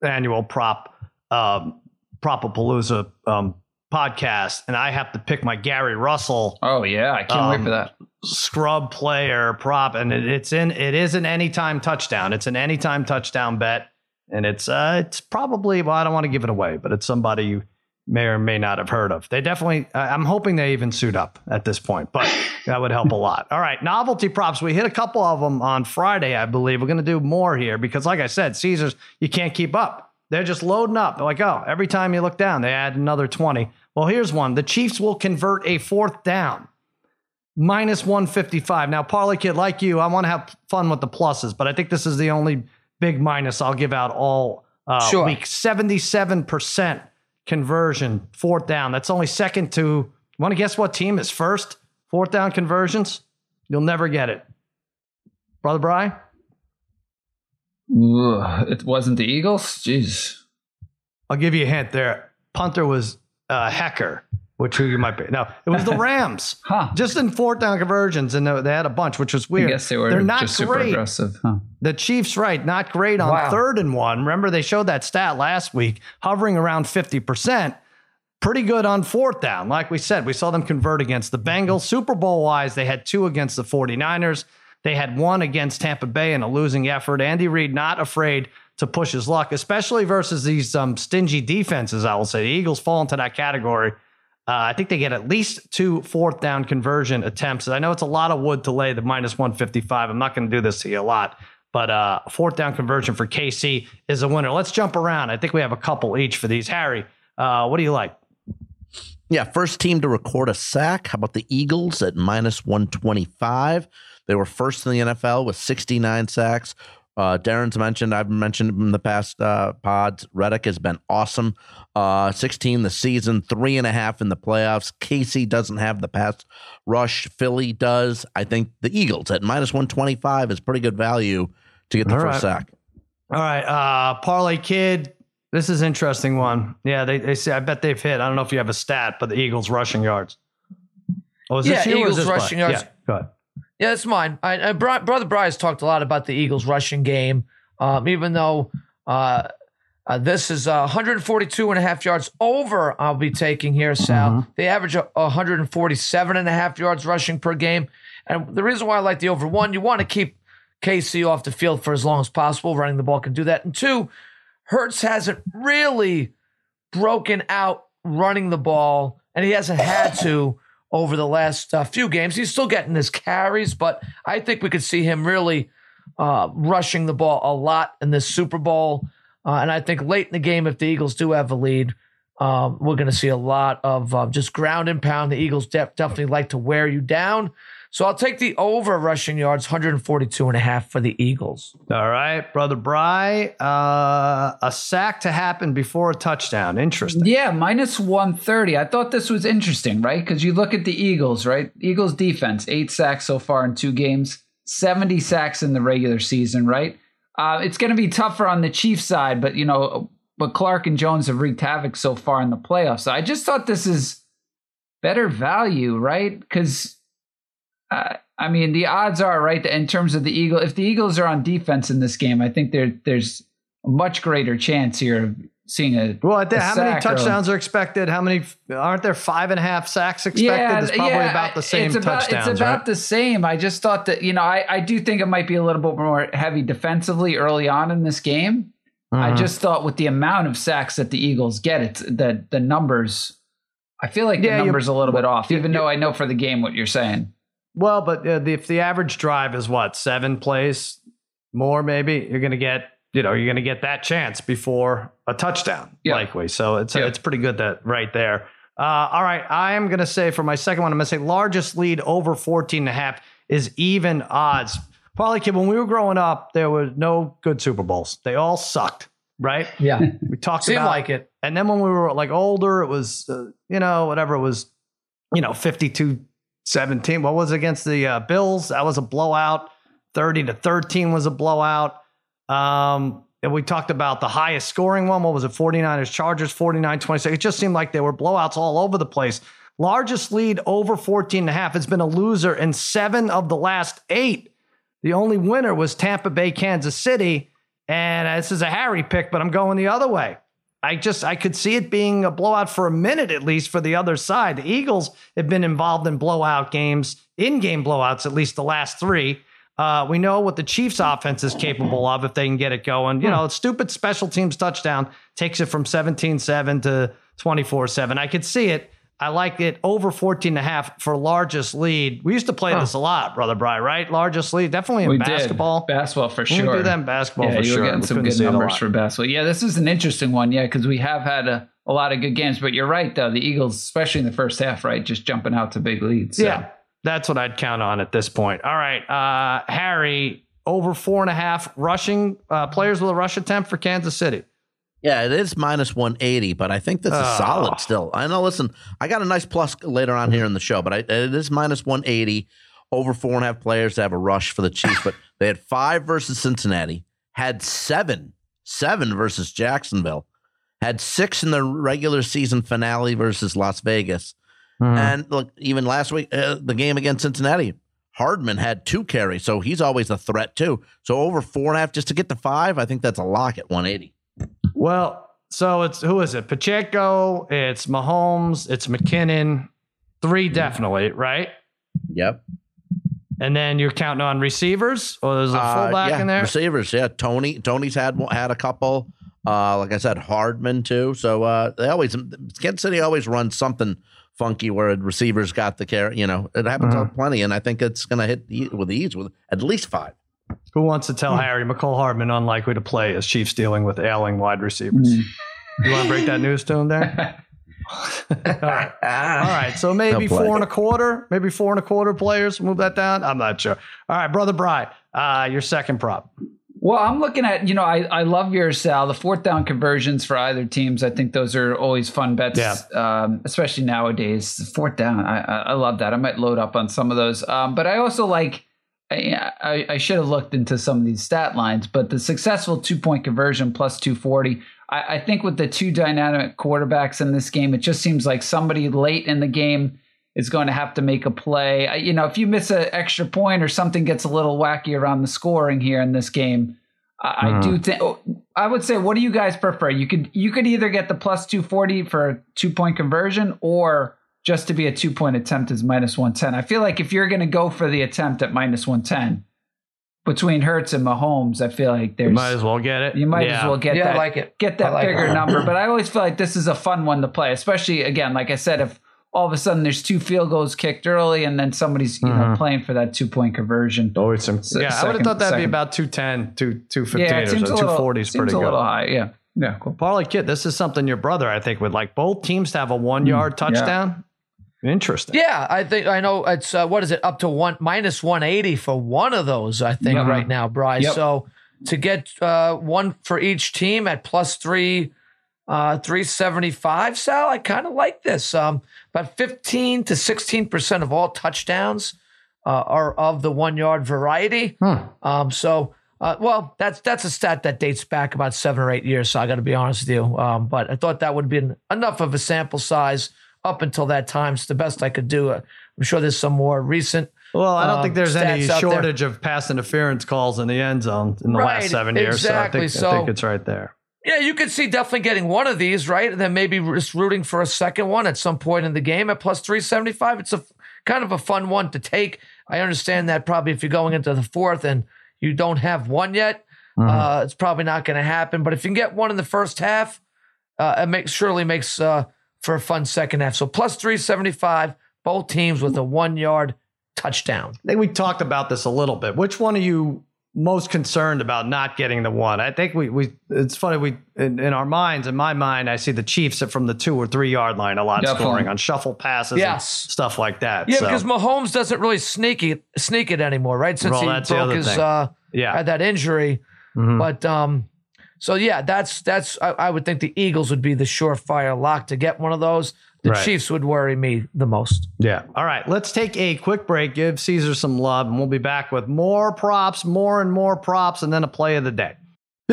[SPEAKER 1] annual prop, um, Propapalooza um, podcast, and I have to pick my Gary Russell
[SPEAKER 4] Oh yeah, I can't wait
[SPEAKER 1] Um,
[SPEAKER 4] for that.
[SPEAKER 1] scrub player prop, and it, it's in. It is an anytime touchdown. It's an anytime touchdown bet, and it's uh, it's probably. Well, I don't want to give it away, but it's somebody you may or may not have heard of. They definitely. I- I'm hoping they even suit up at this point, but that would help a lot. All right, novelty props. We hit a couple of them on Friday, I believe. We're going to do more here because, like I said, Caesars, you can't keep up. They're just loading up. They're like, oh, every time you look down, they add another 20. Well, here's one. The Chiefs will convert a fourth down minus 155. Now, Parlay Kid, like you, I want to have fun with the pluses, but I think this is the only big minus I'll give out all uh,
[SPEAKER 2] Sure.
[SPEAKER 1] week. 77% conversion, fourth down. That's only second to, want to guess what team is first? Fourth down conversions? You'll never get it. Brother Bry?
[SPEAKER 4] It wasn't the Eagles. Jeez.
[SPEAKER 1] I'll give you a hint there. Punter was uh, Hekker, which who you might be. No, it was the Rams.
[SPEAKER 4] Huh.
[SPEAKER 1] Just in fourth down conversions, and they had a bunch, which was
[SPEAKER 4] I
[SPEAKER 1] weird.
[SPEAKER 4] guess they were
[SPEAKER 1] They're not
[SPEAKER 4] just super
[SPEAKER 1] great.
[SPEAKER 4] aggressive. Huh.
[SPEAKER 1] The Chiefs, right, not great on
[SPEAKER 2] Wow.
[SPEAKER 1] third and one. Remember, they showed that stat last week, hovering around 50%. Pretty good on fourth down. Like we said, we saw them convert against the Bengals. Super Bowl wise, they had two against the 49ers. They had one against Tampa Bay in a losing effort. Andy Reid not afraid to push his luck, especially versus these um, stingy defenses. I will say the Eagles fall into that category. Uh, I think they get at least two fourth down conversion attempts. I know it's a lot of wood to lay the minus 155. I'm not going to do this to you a lot, but uh, fourth down conversion for KC is a winner. Let's jump around. I think we have a couple each for these. Harry, uh, what do you like?
[SPEAKER 3] Yeah, first team to record a sack. How about the Eagles at minus 125? They were first in the NFL with 69 sacks. Uh, Darren's mentioned, I've mentioned in the past uh, pods, Reddick has been awesome. Uh, 16 the season, three and a half in the playoffs. KC doesn't have the pass rush. Philly does. I think the Eagles at minus 125 is pretty good value to get the
[SPEAKER 1] All
[SPEAKER 3] first
[SPEAKER 1] right.
[SPEAKER 3] sack.
[SPEAKER 1] All right, uh, Parlay Kid. This is an interesting one. Yeah, they, they say I bet they've hit. I don't know if you have a stat, but the Eagles rushing yards. Oh, is this
[SPEAKER 2] Yeah,
[SPEAKER 1] you or
[SPEAKER 2] Eagles
[SPEAKER 1] this
[SPEAKER 2] rushing
[SPEAKER 1] Black?
[SPEAKER 2] yards.
[SPEAKER 1] Yeah, go ahead.
[SPEAKER 2] Yeah, that's mine. I, I, Brother Bryce talked a lot about the Eagles rushing game, um, even though uh, uh, this is uh, 142 and a half yards over. I'll be taking here, Sal.
[SPEAKER 1] Mhm.
[SPEAKER 2] They average 147 and a half yards rushing per game. And the reason why I like the over one, you want to keep KC off the field for as long as possible. Running the ball can do that. And two, Hurts hasn't really broken out running the ball, and he hasn't had to over the last uh, few games. He's still getting his carries, but I think we could see him really uh, rushing the ball a lot in this Super Bowl. Uh, and I think late in the game, if the Eagles do have a lead, um, we're going to see a lot of uh, just ground and pound. The Eagles def- definitely like to wear you down. So I'll take the over rushing yards, 142 and a half for the Eagles.
[SPEAKER 1] All right, brother Bry. Uh, a sack to happen before a touchdown. Interesting.
[SPEAKER 4] Yeah, minus 130. I thought this was interesting, right? Because you look at the Eagles, right? Eagles defense, eight sacks so far in two games, 70 sacks in the regular season, right? Uh, it's going to be tougher on the Chiefs side, but, you know, but Clark and Jones have wreaked havoc so far in the playoffs. So I just thought this is better value, right? Because, uh, I mean, the odds are, right, in terms of the Eagle, if the Eagles are on defense in this game, I think there there's a much greater chance here of seeing a
[SPEAKER 1] Well, I think,
[SPEAKER 4] a
[SPEAKER 1] how many
[SPEAKER 4] sack or-
[SPEAKER 1] touchdowns are expected? How many aren't there five and a half sacks expected? Yeah, it's probably
[SPEAKER 4] yeah,
[SPEAKER 1] about the same
[SPEAKER 4] it's about,
[SPEAKER 1] touchdowns,
[SPEAKER 4] It's about
[SPEAKER 1] right?
[SPEAKER 4] the same. I just thought that you know I, I do think it might be a little bit more heavy defensively early on in this game. I
[SPEAKER 1] Mhm.
[SPEAKER 4] just thought with the amount of sacks that the Eagles get, it's the the numbers. I feel like the
[SPEAKER 1] you-
[SPEAKER 4] numbers a little bit off, even though I know for the game what you're saying.
[SPEAKER 1] Well, but uh, the, if the average drive is what seven plays more, maybe you're going to get you know you're going to get that chance before a touchdown,
[SPEAKER 4] Yeah.
[SPEAKER 1] likely. So it's
[SPEAKER 4] Yeah.
[SPEAKER 1] it's pretty good that right there. Uh, all right, I am going to say for my second one, I'm going to say largest lead over 14 and a half is even odds. Probably, kid, when we were growing up, there were no good Super Bowls. They all sucked, right?
[SPEAKER 2] Yeah.
[SPEAKER 1] We talked
[SPEAKER 2] Seemed
[SPEAKER 1] about
[SPEAKER 2] like it.
[SPEAKER 1] and then when we were like older, it was, uh, you know, whatever it was, you know, 52 17. What was against the uh, Bills? That was a blowout. 30 to 13 was a blowout. Um, and we talked about the highest scoring one. What was it? 49ers Chargers, 49 26. It just seemed like there were blowouts all over the place. Largest lead over 14 and a half has been a loser in seven of the last eight. The only winner was Tampa Bay, Kansas City. And this is a Harry pick, but I'm going the other way. I just I could see it being a blowout for a minute at least for the other side. The Eagles have been involved in blowout games, in-game blowouts at least the last three. Uh, we know what the Chiefs' offense is capable of if they can get it going. You know, stupid special teams touchdown takes it from 17-7 to 24-7. I could see it. I like it over 14 and a half for largest lead. We used to play this a lot, brother Bry, right? Largest lead, definitely in
[SPEAKER 4] we
[SPEAKER 1] basketball.
[SPEAKER 4] did basketball for sure.
[SPEAKER 1] We do that in basketball
[SPEAKER 4] yeah,
[SPEAKER 1] for
[SPEAKER 4] you
[SPEAKER 1] sure.
[SPEAKER 4] were getting
[SPEAKER 1] We
[SPEAKER 4] some good
[SPEAKER 1] see it a
[SPEAKER 4] numbers for basketball. Yeah, this is an interesting one. Yeah, because we have had a, a lot of good games, but you're right though. The Eagles, especially in the first half, right, just jumping out to big leads. So.
[SPEAKER 1] Yeah, that's what I'd count on at this point. All right, uh, Harry, over four and a half rushing uh, players with a rush attempt for Kansas City.
[SPEAKER 3] Yeah, it is minus 180, but I think that's a
[SPEAKER 1] Oh.
[SPEAKER 3] solid still. I know, listen, I got a nice plus later on here in the show, but I, it is minus 180 over four and a half players to have a rush for the Chiefs. but they had five versus Cincinnati, had seven, seven versus Jacksonville, had six in the regular season finale versus Las Vegas. And look, even last week, uh, the game against Cincinnati, Hardman had two carries, so he's always a threat too. So over four and a half just to get to five, I think that's a lock at 180.
[SPEAKER 1] Well, so it's who is it? Pacheco, it's Mahomes, it's McKinnon, three definitely, right?
[SPEAKER 3] Yep.
[SPEAKER 1] And then you're counting on receivers, or there's a
[SPEAKER 3] Uh,
[SPEAKER 1] fullback
[SPEAKER 3] yeah,
[SPEAKER 1] in there.
[SPEAKER 3] Receivers, yeah. Toney, Toney's had had a couple. Uh, like I said, Hardman too. So uh, they always Kansas City always runs something funky where receivers got the care. You know, it happens
[SPEAKER 1] Mhm.
[SPEAKER 3] plenty, and I think it's going to hit with ease with at least five.
[SPEAKER 1] Who wants to
[SPEAKER 3] Hmm.
[SPEAKER 1] tell Harry Mecole Hardman unlikely to play as Chiefs dealing with ailing wide receivers?
[SPEAKER 4] Mm.
[SPEAKER 1] You want to break that news to him there? All right. All right. So maybe
[SPEAKER 3] He'll
[SPEAKER 1] four and a quarter, maybe four and a quarter players. Move that down. I'm not sure. All right, brother Bry, uh, your second prop.
[SPEAKER 4] Well, I'm looking at, you know, I, I love your Sal. The fourth down conversions for either teams, I think those are always fun bets,
[SPEAKER 1] Yeah.
[SPEAKER 4] um, especially nowadays. Fourth down, I, I, I love that. I might load up on some of those. Um, but I also like, I, I, should have looked into some of these stat lines, but the successful two point conversion plus 240. I, I think with the two dynamic quarterbacks in this game, it just seems like somebody late in the game is going to have to make a play. I- You know, if you miss an extra point or something gets a little wacky around the scoring here in this game, I, I do mm-hmm. think I would say, what do you guys prefer? You could you could either get the plus two forty for a two point conversion, or just to be a two point attempt is minus one ten. I feel like if you're going to go for the attempt at minus one ten between Hurts and Mahomes, I feel like there's
[SPEAKER 1] Might as well get it.
[SPEAKER 4] you might
[SPEAKER 1] Yeah.
[SPEAKER 4] as well get
[SPEAKER 2] Yeah, I like it.
[SPEAKER 4] get that
[SPEAKER 2] like
[SPEAKER 4] bigger
[SPEAKER 2] it.
[SPEAKER 4] number. But I always feel like this is a fun one to play, especially again, like I said, if all of a sudden there's two field goals kicked early and then somebody's you know
[SPEAKER 1] Mhm.
[SPEAKER 4] playing for that two point conversion.
[SPEAKER 1] Always some.
[SPEAKER 4] Se-
[SPEAKER 1] Yeah, I would have thought that'd be about 210, 2, 215
[SPEAKER 4] Yeah, it
[SPEAKER 1] or so.
[SPEAKER 4] a little
[SPEAKER 1] 240 is
[SPEAKER 4] seems
[SPEAKER 1] pretty
[SPEAKER 4] a little high. Yeah, yeah, cool.
[SPEAKER 1] Parlay Kid, this is something your brother, I think, would like. Both teams to have a one yard
[SPEAKER 4] yeah.
[SPEAKER 1] touchdown. Interesting.
[SPEAKER 2] Yeah, I think I know it's uh, what is it up to one minus one eighty for one of those. I think
[SPEAKER 4] Mhm.
[SPEAKER 2] right now, Bryce.
[SPEAKER 4] Yep.
[SPEAKER 2] So to get uh, one for each team at plus three, uh, three seventy five. Sal, I kind of like this. Um, about fifteen to sixteen percent of all touchdowns uh, are of the one yard variety.
[SPEAKER 1] Hmm.
[SPEAKER 2] Um, so. Uh, well, that's that's a stat that dates back about seven or eight years. So I got to be honest with you. Um, but I thought that would be enough of a sample size up until that time. It's the best I could do. Uh, I'm sure there's some more recent.
[SPEAKER 1] Well, I don't
[SPEAKER 2] Um,
[SPEAKER 1] think there's any
[SPEAKER 2] out there.
[SPEAKER 1] shortage of pass interference calls in the end zone in the
[SPEAKER 2] Right,
[SPEAKER 1] last seven years.
[SPEAKER 2] exactly.
[SPEAKER 1] So I think, I think it's right there.
[SPEAKER 2] Yeah, you could see definitely getting one of these, right? And then maybe just rooting for a second one at some point in the game at plus 375. It's a kind of a fun one to take. I understand that probably if you're going into the fourth and you don't have one yet,
[SPEAKER 1] Mm-hmm.
[SPEAKER 2] uh, it's probably not going to happen. But if you can get one in the first half, uh, it makes surely makes uh, for a fun second half. So plus 375, both teams with a one yard touchdown.
[SPEAKER 1] I think we talked about this a little bit. Which one are you most concerned about not getting the one? I think we we it's funny we in, in our minds, in my mind, I see the Chiefs from the two or three yard line a lot
[SPEAKER 4] Definitely.
[SPEAKER 1] scoring on shuffle passes,
[SPEAKER 2] Yes.
[SPEAKER 1] and stuff like that.
[SPEAKER 2] Yeah,
[SPEAKER 1] So,
[SPEAKER 2] because Mahomes doesn't really sneak it sneak it anymore, right? Since
[SPEAKER 1] Well,
[SPEAKER 2] he broke his uh,
[SPEAKER 1] yeah,
[SPEAKER 2] had that injury.
[SPEAKER 1] Mhm.
[SPEAKER 2] But um, so yeah, that's that's I, I would think the Eagles would be the surefire lock to get one of those. The
[SPEAKER 1] Right.
[SPEAKER 2] Chiefs would worry me the most.
[SPEAKER 1] Yeah. All right. Let's take a quick break, give Caesar some love, and we'll be back with more props, more and more props, and then a play of the day.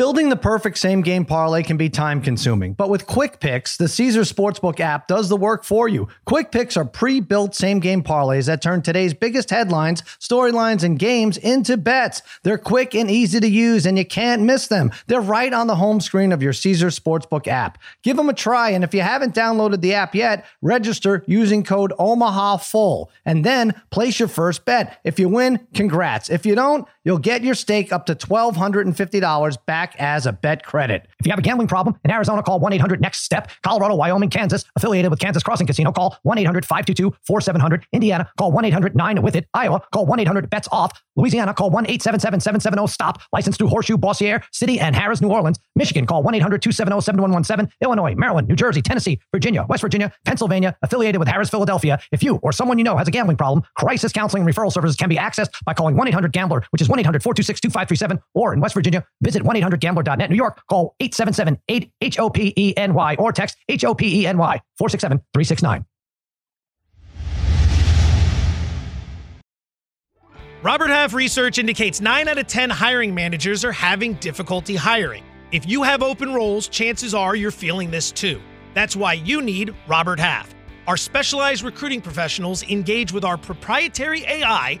[SPEAKER 1] Building the perfect same game parlay can be time consuming, but with Quick Picks, the Caesars Sportsbook app does the work for you. Quick Picks are pre built same game parlays that turn today's biggest headlines, storylines, and games into bets. They're quick and easy to use, and you can't miss them. They're right on the home screen of your Caesars Sportsbook app. Give them a try, and if you haven't downloaded the app yet, register using code OMAHAFULL and then place your first bet. If you win, congrats. If you don't, you'll get your stake up to $1,250 back as a bet credit. If you have a gambling problem in Arizona, call 1 800 NEXT STEP. Colorado, Wyoming, Kansas, affiliated with Kansas Crossing Casino, call 1 800 522 4700. Indiana, call 1 800 9 with it. Iowa, call 1 800 bets off. Louisiana, call 1 877 770 STOP. Licensed through Horseshoe, Bossier, City, and Harrah's, New Orleans. Michigan, call 1 800 270 7117. Illinois, Maryland, New Jersey, Tennessee, Virginia, West Virginia, Pennsylvania, affiliated with Harrah's, Philadelphia. If you or someone you know has a gambling problem, crisis counseling referral services can be accessed by calling 1 800 Gambler, which is 1 800 426 2537, or in West Virginia, visit 1 800 Gambler.net. New York, call 877 8 H O P E N Y or text H O P E N Y 467 369.
[SPEAKER 6] Robert Half research indicates 9 out of 10 hiring managers are having difficulty hiring. If you have open roles, chances are you're feeling this too. That's why you need Robert Half. Our specialized recruiting professionals engage with our proprietary AI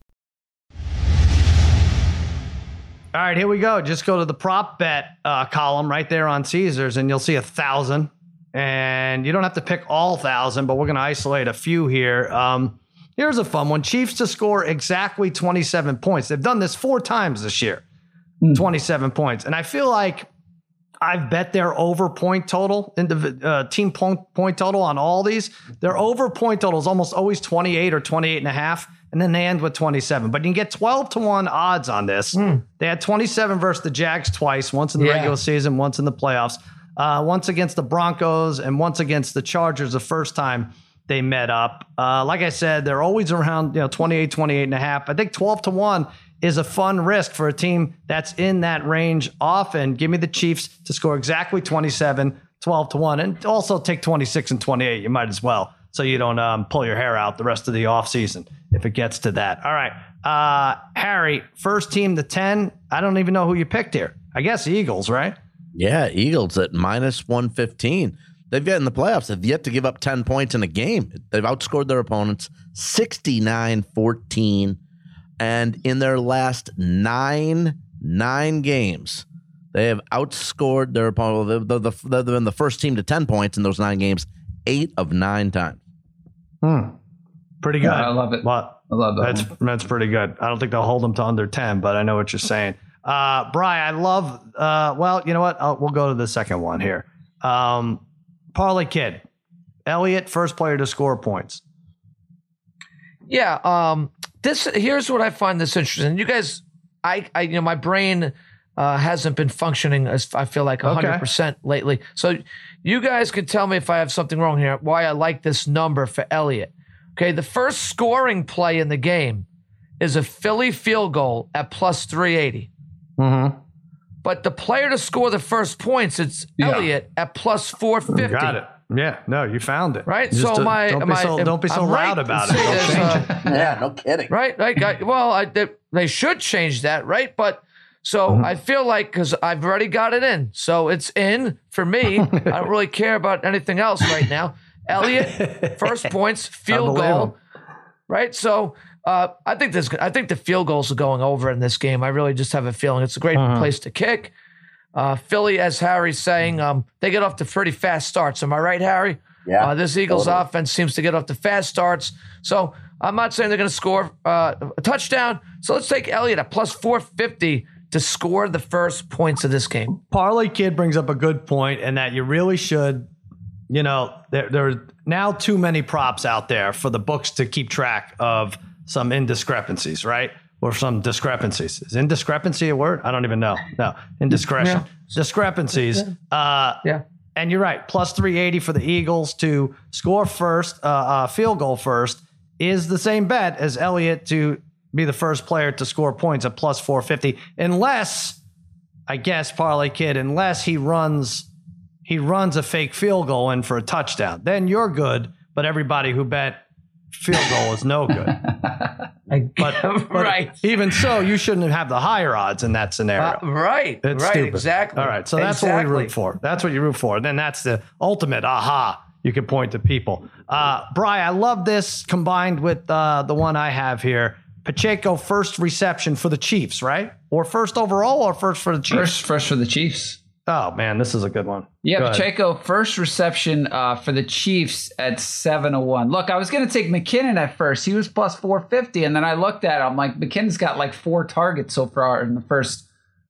[SPEAKER 1] All right, here we go. Just go to the prop bet uh, column right there on Caesars, and you'll see a thousand. And you don't have to pick all thousand, but we're going to isolate a few here. Um, here's a fun one: Chiefs to score exactly 27 points. They've done this four times this year. 27 points, and I feel like I've bet their over point total, indiv- uh, team point, point total on all these. Their over point total is almost always 28 or 28 and a half, and then they end with 27. But you can get 12 to 1 odds on this. They had 27 versus the Jags twice, once in the
[SPEAKER 2] Yeah.
[SPEAKER 1] regular season, once in the playoffs, uh, once against the Broncos, and once against the Chargers the first time they met up. Uh, like I said, they're always around you know 28, 28 and a half. I think 12 to 1 is a fun risk for a team that's in that range often. Give me the Chiefs to score exactly 27, 12 to 1, and also take 26 and 28. You might as well. So you don't um, pull your hair out the rest of the offseason if it gets to that. All right. Uh, Harry, first team to 10. I don't even know who you picked here. I guess Eagles, right?
[SPEAKER 3] Yeah, Eagles at minus 115. They've yet in the playoffs, they've yet to give up 10 points in a game. They've outscored their opponents 69 14. And in their last nine, nine games, they have outscored their opponent. They're, the, they've been the first team to 10 points in those nine games, eight of nine times.
[SPEAKER 1] Pretty good.
[SPEAKER 4] Yeah, I love it.
[SPEAKER 1] What?
[SPEAKER 4] I love that.
[SPEAKER 1] That's
[SPEAKER 4] one.
[SPEAKER 1] that's pretty good. I don't think they'll hold them to under ten, but I know what you're saying. Uh, Brian, I love. Uh, well, you know what? I'll, we'll go to the second one here. Um, Parlay Kid, Elliott, first player to score points.
[SPEAKER 2] Yeah. Um. This here's what I find this interesting. You guys, I, I you know, my brain uh, hasn't been functioning as I feel like hundred percent lately. So you guys can tell me if I have something wrong here. Why I like this number for Elliott. Okay, the first scoring play in the game is a Philly field goal at plus three eighty.
[SPEAKER 1] Mm-hmm.
[SPEAKER 2] But the player to score the first points, it's
[SPEAKER 4] Yeah.
[SPEAKER 2] Elliott at plus four fifty.
[SPEAKER 1] Got it. Yeah. No, you found it.
[SPEAKER 2] Right.
[SPEAKER 1] Just
[SPEAKER 2] so
[SPEAKER 1] to-
[SPEAKER 2] my
[SPEAKER 1] don't be
[SPEAKER 2] my,
[SPEAKER 1] so don't be so
[SPEAKER 2] I'm
[SPEAKER 1] loud
[SPEAKER 2] right.
[SPEAKER 1] about it. Don't change
[SPEAKER 2] uh,
[SPEAKER 1] it.
[SPEAKER 3] Yeah, no kidding.
[SPEAKER 2] right? Like, I, well, I, they, they should change that, right? But so
[SPEAKER 1] Mm-hmm.
[SPEAKER 2] I feel like because I've already got it in, so it's in for me. I don't really care about anything else right now. Elliott, first points, field goal, right? So uh, I think this. I think the field goals are going over in this game. I really just have a feeling it's a great
[SPEAKER 1] Uh-huh.
[SPEAKER 2] place to kick. Uh, Philly, as Harry's saying, um, they get off to pretty fast starts. Am I right, Harry?
[SPEAKER 3] Yeah,
[SPEAKER 2] Uh, this Eagles offense seems to get off to fast starts. So I'm not saying they're going to score uh, a touchdown. So let's take Elliott at plus 450 to score the first points of this game.
[SPEAKER 1] Parlay Kid brings up a good point, and that you really should, you know, there, there are now too many props out there for the books to keep track of some indiscrepancies, right? Or some discrepancies. Is indiscrepancy a word? I don't even know. No, indiscretion. Discrepancies. Uh,
[SPEAKER 2] Yeah.
[SPEAKER 1] and you're right. Plus 380 for the Eagles to score first, uh, uh, field goal first, is the same bet as Elliott to be the first player to score points at plus 450, unless, I guess, Parlay Kid, unless he runs he runs a fake field goal in for a touchdown. Then you're good, but everybody who bet field goal is no good. But, but
[SPEAKER 2] right.
[SPEAKER 1] even so, you shouldn't have the higher odds in that scenario.
[SPEAKER 2] Uh, right.
[SPEAKER 1] It's
[SPEAKER 2] right.
[SPEAKER 1] stupid.
[SPEAKER 2] Exactly.
[SPEAKER 1] All right. So that's what
[SPEAKER 2] Exactly.
[SPEAKER 1] we root for. That's what you root for. And then that's the ultimate aha you can point to people. Uh, Bry, I love this combined with uh, the one I have here. Pacheco first reception for the Chiefs, right? Or first overall or first for the Chiefs?
[SPEAKER 4] First, first for the Chiefs.
[SPEAKER 1] Oh, man, this is a good one.
[SPEAKER 4] Yeah,
[SPEAKER 1] Go ahead.
[SPEAKER 4] Pacheco, first reception uh, for the Chiefs at 701. Look, I was going to take McKinnon at first. He was plus 450. And then I looked at it. I'm like, McKinnon's got like four targets so far in the first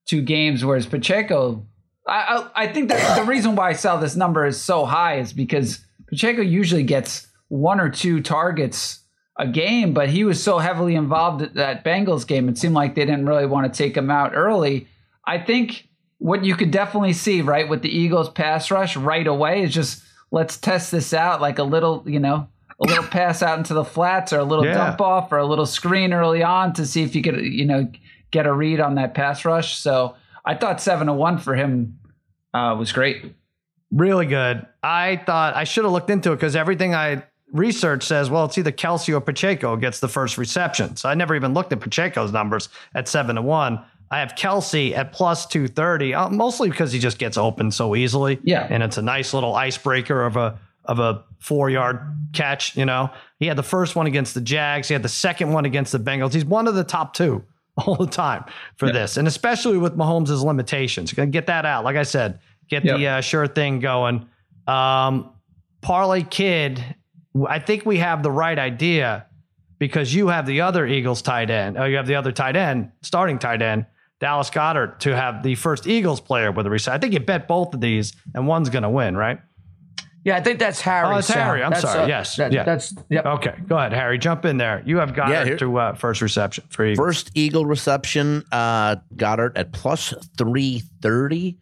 [SPEAKER 4] two games, whereas Pacheco, I, I, I think that the reason why I saw this number is so high is because Pacheco usually gets one or two targets a game, but he was so heavily involved at that Bengals game, it seemed like they didn't really want to take him out early. I think what you could definitely see, right, with the Eagles pass rush right away is just let's test this out, like a little, you know, a little pass out into the flats or a little
[SPEAKER 1] Yeah.
[SPEAKER 4] dump off or a little screen early on to see if you could, you know, get a read on that pass rush. So I thought seven to one for him uh, was great.
[SPEAKER 1] Really good. I thought I should have looked into it because everything I research says, well, it's either Kelce or Pacheco gets the first reception. So I never even looked at Pacheco's numbers at seven to one. I have Kelce at plus 230, uh, mostly because he just gets open so easily.
[SPEAKER 4] Yeah.
[SPEAKER 1] And it's a nice little icebreaker of a of a four yard catch. You know, he had the first one against the Jags. He had the second one against the Bengals. He's one of the top two all the time for this, and especially with Mahomes' limitations. Gonna get that out. Like I said, get the
[SPEAKER 4] Yep.
[SPEAKER 1] uh, sure thing going. Um, Parlay Kid, I think we have the right idea because you have the other Eagles tight end. Oh, you have the other tight end, starting tight end, Dallas Goedert, to have the first Eagles player with a reset. I think you bet both of these, and one's going to win, right?
[SPEAKER 2] Yeah, I think that's Harry.
[SPEAKER 1] Oh, it's
[SPEAKER 2] Sal.
[SPEAKER 1] Harry. I'm
[SPEAKER 2] That's,
[SPEAKER 1] sorry.
[SPEAKER 2] uh,
[SPEAKER 1] Yes.
[SPEAKER 2] that-
[SPEAKER 1] Yeah.
[SPEAKER 2] That's yep.
[SPEAKER 1] Okay, go ahead, Harry. Jump in there. You have Goedert
[SPEAKER 3] here-
[SPEAKER 1] to uh, first reception for Eagles.
[SPEAKER 3] First Eagle reception, uh, Goedert at plus 330.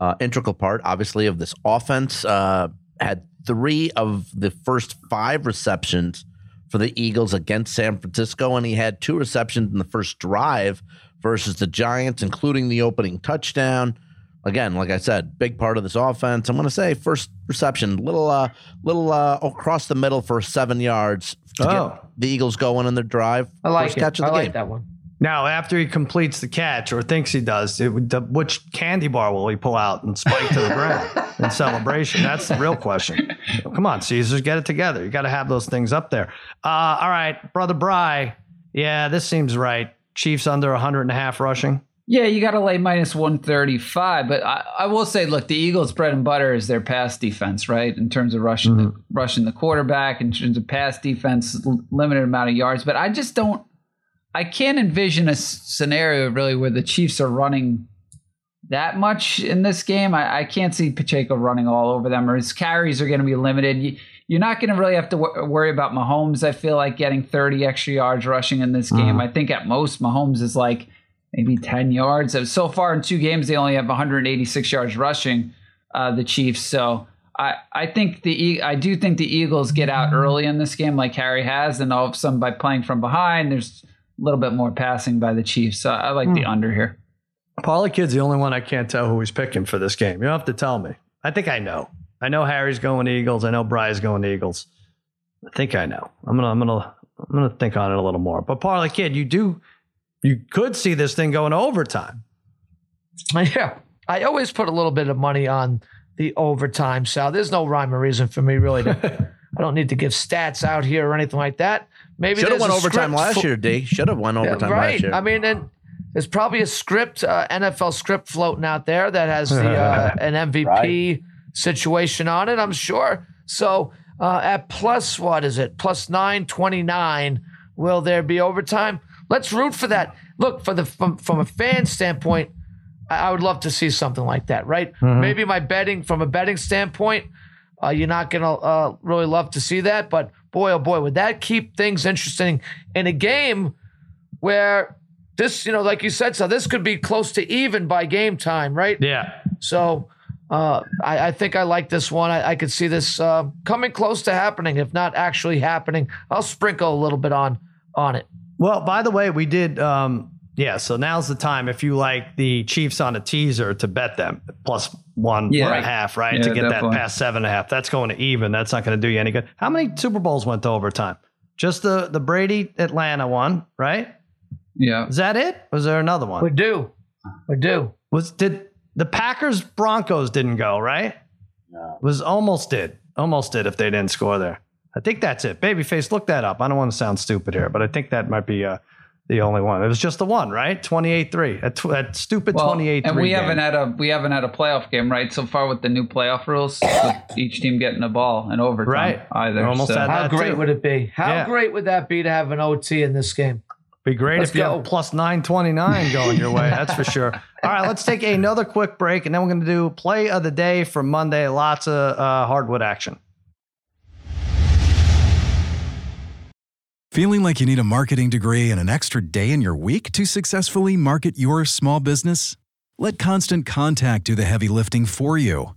[SPEAKER 3] Uh, integral part, obviously, of this offense. Uh, had three of the first five receptions for the Eagles against San Francisco, and he had two receptions in the first drive versus the Giants, including the opening touchdown. Again, like I said, big part of this offense. I'm going to say first reception, little, uh, little uh, across the middle for seven yards to
[SPEAKER 1] Oh.
[SPEAKER 3] get the Eagles going in their drive.
[SPEAKER 2] I like
[SPEAKER 3] first
[SPEAKER 2] it.
[SPEAKER 3] catch of
[SPEAKER 2] I like
[SPEAKER 3] game.
[SPEAKER 2] that one.
[SPEAKER 1] Now, after he completes the catch or thinks he does, it, which candy bar will he pull out and spike to the ground in celebration? That's the real question. Come on, Caesars, get it together. You got to have those things up there. Uh, all right, brother Bry. Yeah, this seems right. Chiefs under 100 and a half rushing.
[SPEAKER 4] Yeah, you got to lay minus 135. But I, I will say, look, the Eagles' bread and butter is their pass defense, right? In terms of rushing, the, mm-hmm. rushing the quarterback, in terms of pass defense, limited amount of yards. But I just don't, I can't envision a scenario really where the Chiefs are running that much in this game. I, I can't see Pacheco running all over them, or his carries are going to be limited. You, you're not going to really have to wor- worry about Mahomes. I feel like getting 30 extra yards rushing in this game. Mm-hmm. I think at most Mahomes is like maybe 10 yards. So far in two games, they only have 186 yards rushing, uh, the Chiefs. So I, I think the I do think the Eagles get out mm-hmm. early in this game, like Harry has, and all of a sudden by playing from behind, there's a little bit more passing by the Chiefs. So I like the mm. under here.
[SPEAKER 1] Parlay Kid's the only one I can't tell who he's picking for this game. You don't have to tell me. I think I know. I know Harry's going Eagles. I know Bry's going Eagles. I think I know. I'm gonna I'm gonna I'm gonna think on it a little more. But Parlay Kid, you do you could see this thing going to overtime.
[SPEAKER 2] Yeah. I always put a little bit of money on the overtime, Sal. There's no rhyme or reason for me really to I don't need to give stats out here or anything like that. Maybe
[SPEAKER 3] Should have won overtime last
[SPEAKER 2] for-
[SPEAKER 3] year, D. Should have won
[SPEAKER 2] Yeah,
[SPEAKER 3] overtime
[SPEAKER 2] right.
[SPEAKER 3] last year.
[SPEAKER 2] I mean, and there's probably a script, uh, NFL script floating out there that has the uh, an MVP situation on it. I'm sure. So uh, at plus what is it? Plus nine twenty nine. Will there be overtime? Let's root for that. Look for the from from a fan standpoint. I, I would love to see something like that. Right? Maybe my betting from a betting standpoint. Uh, you're not gonna uh, really love to see that, but boy, oh boy, would that keep things interesting in a game where this, you know, like you said, so this could be close to even by game time, right?
[SPEAKER 1] Yeah.
[SPEAKER 2] So uh, I, I think I like this one. I, I could see this uh, coming close to happening, if not actually happening. I'll sprinkle a little bit on on it.
[SPEAKER 1] Well, by the way, we did. Um, yeah, so now's the time if you like the Chiefs on a teaser to bet them plus one
[SPEAKER 4] Yeah.
[SPEAKER 1] and a half, right?
[SPEAKER 4] Yeah,
[SPEAKER 1] to get
[SPEAKER 4] definitely.
[SPEAKER 1] that past seven and a half. That's going to even. That's not going to do you any good. How many Super Bowls went to overtime? Just the the Brady Atlanta one, right?
[SPEAKER 4] Yeah.
[SPEAKER 1] Is that it? Was there another one?
[SPEAKER 2] We do, we do.
[SPEAKER 1] Was did the Packers Broncos didn't go right? No. Was almost did, almost did if they didn't score there. I think that's it. Babyface, look that up. I don't want to sound stupid here, but I think that might be uh, the only one. It was just the one, right? Twenty eight three. That, that stupid
[SPEAKER 4] Well,
[SPEAKER 1] twenty eight
[SPEAKER 4] and
[SPEAKER 1] three.
[SPEAKER 4] we haven't had a we haven't had a playoff game right so far with the new playoff rules with each team getting a ball and overtime
[SPEAKER 1] Right.
[SPEAKER 4] either.
[SPEAKER 1] We almost
[SPEAKER 4] so.
[SPEAKER 1] had
[SPEAKER 2] How
[SPEAKER 1] that
[SPEAKER 2] great
[SPEAKER 1] too.
[SPEAKER 2] would it be? How
[SPEAKER 1] Yeah.
[SPEAKER 2] great would that be to have an OT in this game?
[SPEAKER 1] Be great
[SPEAKER 2] Let's
[SPEAKER 1] if you
[SPEAKER 2] go.
[SPEAKER 1] have plus 929 going your way. That's for sure. All right, let's take another quick break, and then we're going to do play of the day for Monday. Lots of uh, hardwood action.
[SPEAKER 7] Feeling like you need a marketing degree and an extra day in your week to successfully market your small business? Let Constant Contact do the heavy lifting for you.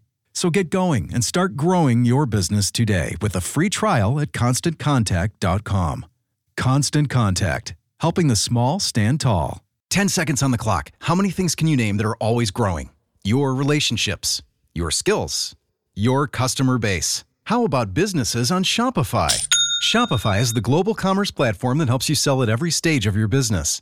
[SPEAKER 7] So get going and start growing your business today with a free trial at constantcontact.com. Constant Contact, helping the small stand tall. 10 seconds on the clock. How many things can you name that are always growing? Your relationships, your skills, your customer base. How about businesses on Shopify? Shopify is the global commerce platform that helps you sell at every stage of your business.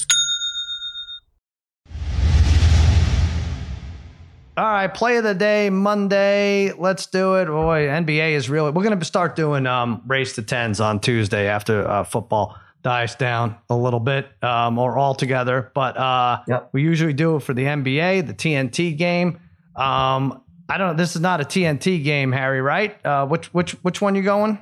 [SPEAKER 1] All right, play of the day Monday. Let's do it. Boy, NBA is really. We're going to start doing um, race to tens on Tuesday after uh, football dies down a little bit um, or altogether. But uh,
[SPEAKER 2] Yep.
[SPEAKER 1] we usually do it for the NBA, the TNT game. Um, I don't know. This is not a TNT game, Harry. Right? Uh, which which which one you going?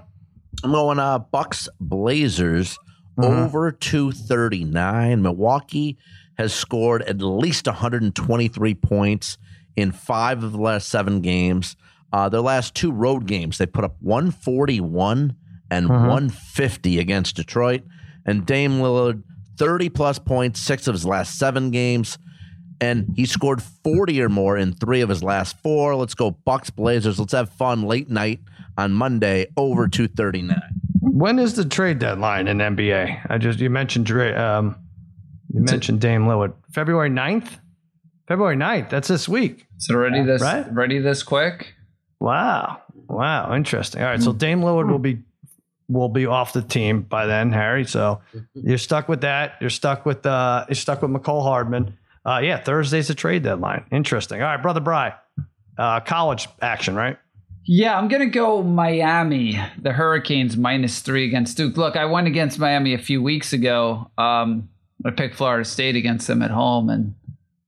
[SPEAKER 3] I'm going uh Bucks Blazers
[SPEAKER 1] Mm-hmm.
[SPEAKER 3] over 239. Milwaukee has scored at least 123 points in five of the last seven games. Uh, their last two road games, they put up 141 and
[SPEAKER 1] Mm-hmm.
[SPEAKER 3] 150 against Detroit. And Dame Lillard, 30 plus points, six of his last seven games. And he scored 40 or more in three of his last four. Let's go Bucks Blazers. Let's have fun late night on Monday over 239.
[SPEAKER 1] When is the trade deadline in NBA? I just you mentioned um, you mentioned Dame Lillard. February 9th? February 9th. That's this week.
[SPEAKER 4] Is it ready this
[SPEAKER 1] Right?
[SPEAKER 4] ready this quick?
[SPEAKER 1] Wow. Wow. Interesting. All right. So Dame Lillard will be will be off the team by then, Harry. So you're stuck with that. You're stuck with uh you're stuck with Mecole Hardman. Uh yeah, Thursday's the trade deadline. Interesting. All right, brother Bry. Uh college action, right?
[SPEAKER 4] Yeah, I'm gonna go Miami. The Hurricanes minus three against Duke. Look, I went against Miami a few weeks ago. Um, I picked Florida State against them at home, and